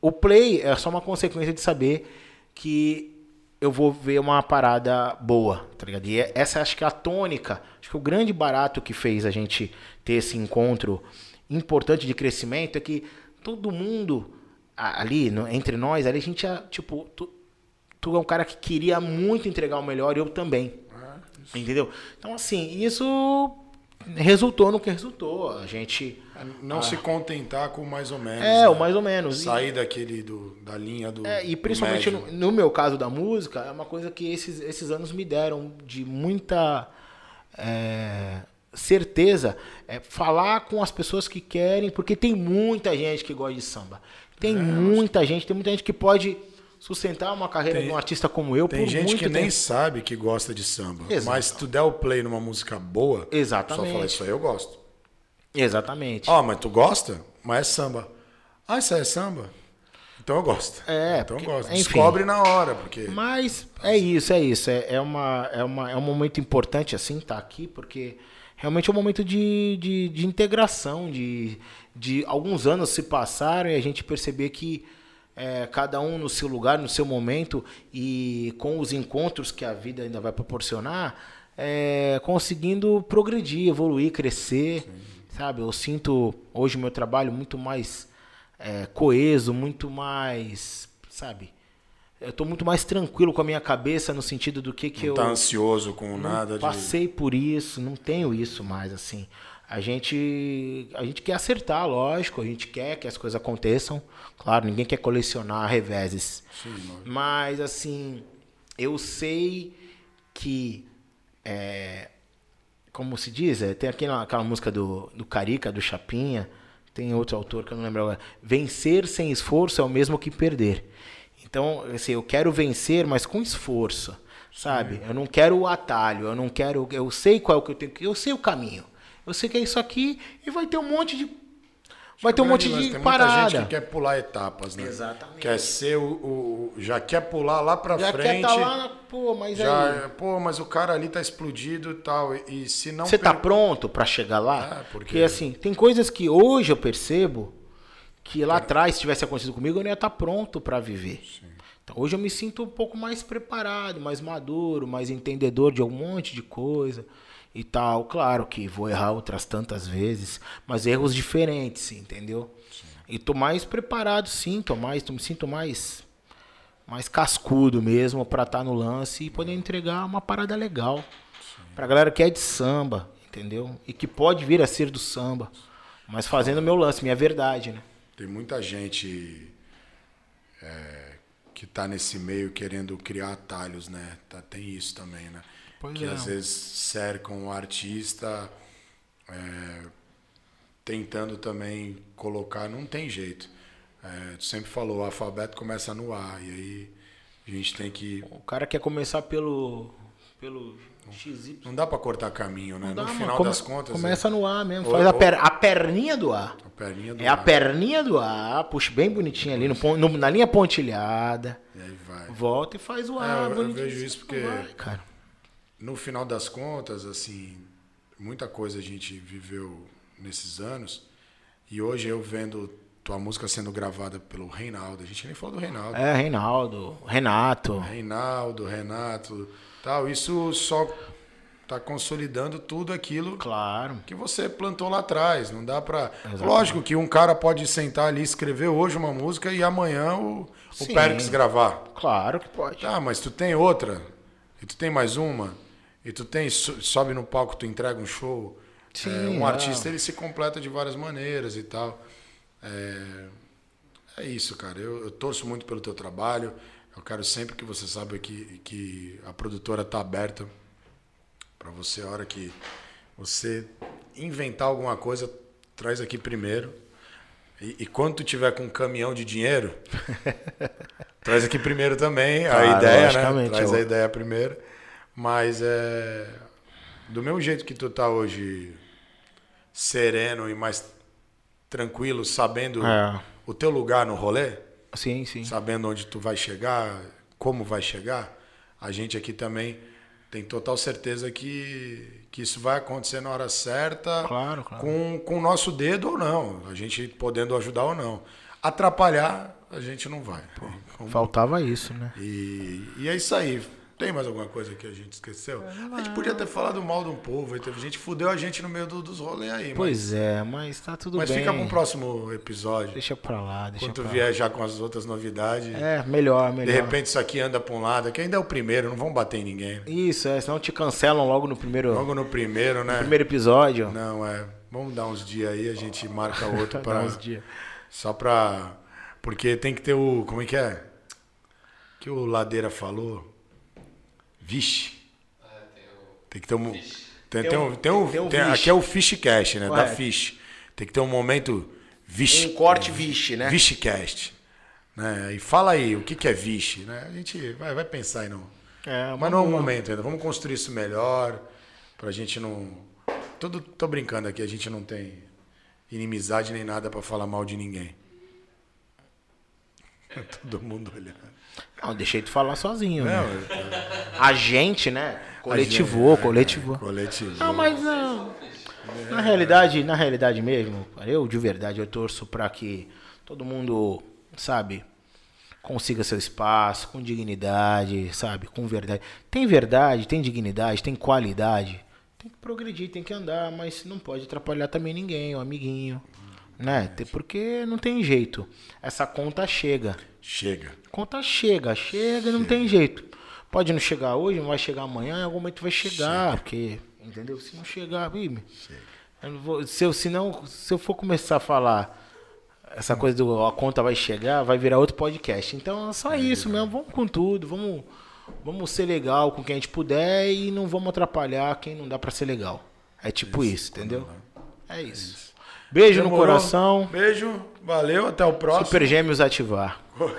o play é só uma consequência de saber que eu vou ver uma parada boa, tá ligado? E é- essa acho que é a tônica, acho que o grande barato que fez a gente ter esse encontro importante de crescimento é que todo mundo ali, no- entre nós, ali a gente, é, tipo, tu, tu é um cara que queria muito entregar o melhor e eu também. Entendeu? Então, assim, isso resultou no que resultou. A gente. Não se contentar com mais ou menos. É, né? o mais ou menos. E- Sair daquele do, da linha do. É, e principalmente no, no meu caso da música, é uma coisa que esses, esses anos me deram de muita é, certeza. É falar com as pessoas que querem, porque tem muita gente que gosta de samba. Tem É, muita gente, tem muita gente que pode sustentar uma carreira Tem- de um artista como eu Tem por gente muito que nem tempo. sabe que gosta de samba. Exato. Mas se tu der o play numa música boa, Exatamente. só fala isso aí eu gosto. Exatamente. Ó, mas tu gosta? Mas é samba. Ah, isso aí é samba? Então eu gosto. É, então eu porque- gosto. enfim. Descobre na hora, porque. Mas é isso, é isso. É, é, uma, é, uma, é um momento importante, assim, estar aqui, porque realmente é um momento de, de, de integração, de, de alguns anos se passaram e a gente perceber que é, cada um no seu lugar, no seu momento e com os encontros que a vida ainda vai proporcionar, é, conseguindo progredir, evoluir, crescer, sabe? Eu sinto hoje o meu trabalho muito mais é, coeso, muito mais, sabe? Eu tô muito mais tranquilo com a minha cabeça no sentido do que que não eu tá ansioso com nada de. passei por isso, não tenho isso mais assim. A gente a gente quer acertar, lógico, a gente quer que as coisas aconteçam. Claro, ninguém quer colecionar reveses. Sim, lógico. Mas assim, eu sei que é, como se diz, é, tem aquela, aquela música do, do Carica, do Chapinha, tem outro autor que eu não lembro agora. Vencer sem esforço é o mesmo que perder. Então, assim, eu quero vencer, mas com esforço, sabe? Eu não quero o atalho, eu não quero. Eu sei qual é o que eu tenho que. Eu sei o caminho. Eu sei que é isso aqui e vai ter um monte de. Vai ter um monte de tem parada. Muita gente que quer pular etapas, né? Exatamente. Quer ser o, o- Já quer pular lá pra Já frente. quer tá lá, pô, mas aí. já, pô, mas o cara ali tá explodido e tal. E, e se não. Você tá per- pronto pra chegar lá? É, porque- porque assim, tem coisas que hoje eu percebo que lá atrás, se tivesse acontecido comigo, eu não ia estar pronto pra viver. Então hoje eu me sinto um pouco mais preparado, mais maduro, mais entendedor de um monte de coisa e tal. Claro que vou errar outras tantas vezes, mas erros diferentes, entendeu? E tô mais preparado sim, tô mais, tô, me sinto mais mais cascudo mesmo pra estar no lance e poder entregar uma parada legal pra galera que é de samba, entendeu? E que pode vir a ser do samba, mas fazendo meu lance, minha verdade, né? Tem muita gente é, que tá nesse meio querendo criar atalhos, né? Tá, tem isso também, né? Pois que é. às vezes cercam o artista é, tentando também colocar. Não tem jeito. É, tu sempre falou, o alfabeto começa no A, e aí a gente tem que. O cara quer começar pelo pelo XY. Não dá pra cortar caminho, né? Dá, no mano. final Come- das contas. Começa é, no A mesmo. Ou- Faz a, ou- per, a perninha do A. a perninha do É a A, perninha do A, puxa bem bonitinho ali, no, no- na linha pontilhada. E aí vai. Volta e faz o A. É, eu- eu bonitinho, vejo isso porque- vai, cara. No final das contas, assim, muita coisa a gente viveu nesses anos. E hoje eu vendo tua música sendo gravada pelo Reinaldo. A gente nem falou do Reinaldo. É, Reinaldo, Renato. Reinaldo, Renato, tal. Isso só tá consolidando tudo aquilo Claro. que você plantou lá atrás. Não dá pra. Lógico que um cara pode sentar ali e escrever hoje uma música e amanhã o, o. Perks gravar. Claro que pode. Tá, mas tu tem outra, e tu tem mais uma, e tu tem, so- sobe no palco, tu entrega um show. Sim, É, um artista ele se completa de várias maneiras e tal. É, é isso, cara. Eu, eu torço muito pelo teu trabalho. Eu quero sempre que você saiba que, que a produtora tá aberta para você, a hora que você inventar alguma coisa, traz aqui primeiro. E, e quando tu tiver com um caminhão de dinheiro, traz aqui primeiro também a ideia, né? Traz a ideia primeiro. Mas é do mesmo jeito que tu tá hoje sereno e mais tranquilo, sabendo É. o teu lugar no rolê, Sim, sim. sabendo onde tu vai chegar, como vai chegar, a gente aqui também tem total certeza que, que isso vai acontecer na hora certa, Claro, claro. com com o nosso dedo ou não, a gente podendo ajudar ou não. Atrapalhar, a gente não vai. Como- Faltava isso, né? E, e é isso aí. Tem mais alguma coisa que a gente esqueceu? A gente podia ter falado mal de um povo. Teve gente fudeu a gente no meio do- dos rolês aí. Pois é, mas tá tudo mas, mas bem. fica pro próximo episódio. Deixa pra lá, deixa Quando tu pra vier já com as outras novidades. lá. É, melhor, melhor. De repente isso aqui anda pra um lado, que ainda é o primeiro, não vão bater em ninguém. Isso, é, senão te cancelam logo no primeiro, Logo no primeiro, né? primeiro episódio. Não, é. Vamos dar uns dias aí, a gente marca outro Dá para uns dias. Só pra. Porque tem que ter o. Como é que é? Que o Ladeira falou. Vixe. É, tem o Tem que ter um. Fish. Tem, Tem tem um- tem um, tem um tem- aqui é o Fishcast, né? Da Ué. Fish. Tem que ter um momento. Vixe. Um corte vixe, né? Vichecast. Né? E fala aí, o que, que é Vixe? Né? A gente vai, vai pensar aí no. É, Mas não é o momento ainda. Vamos construir isso melhor. Pra gente não. Tudo, tô brincando aqui, a gente não tem inimizade nem nada pra falar mal de ninguém. Todo mundo olhando. Não, deixei tu falar sozinho, Não, né? eu- A gente, né? Coletivou, gente- coletivou. é, coletivou. Não, mas não. Na realidade, na realidade mesmo, eu de verdade eu torço pra que todo mundo, sabe, consiga seu espaço com dignidade, sabe, com verdade. Tem verdade, tem dignidade, tem qualidade. Tem que progredir, tem que andar, mas não pode atrapalhar também ninguém, o amiguinho, né? Porque não tem jeito. Essa conta chega. Chega. Conta chega, chega e não tem jeito. Pode não chegar hoje, não vai chegar amanhã, em algum momento vai chegar, porque, entendeu? Se não chegar, vou, se eu, se não, se eu for começar a falar essa coisa do a conta vai chegar, vai virar outro podcast. Então é só isso mesmo, vamos com tudo, vamos, vamos ser legal com quem a gente puder e não vamos atrapalhar quem não dá pra ser legal. É tipo isso, entendeu? É isso. Beijo no Demorou? coração. Beijo, valeu, até o próximo. Super Gêmeos ativar.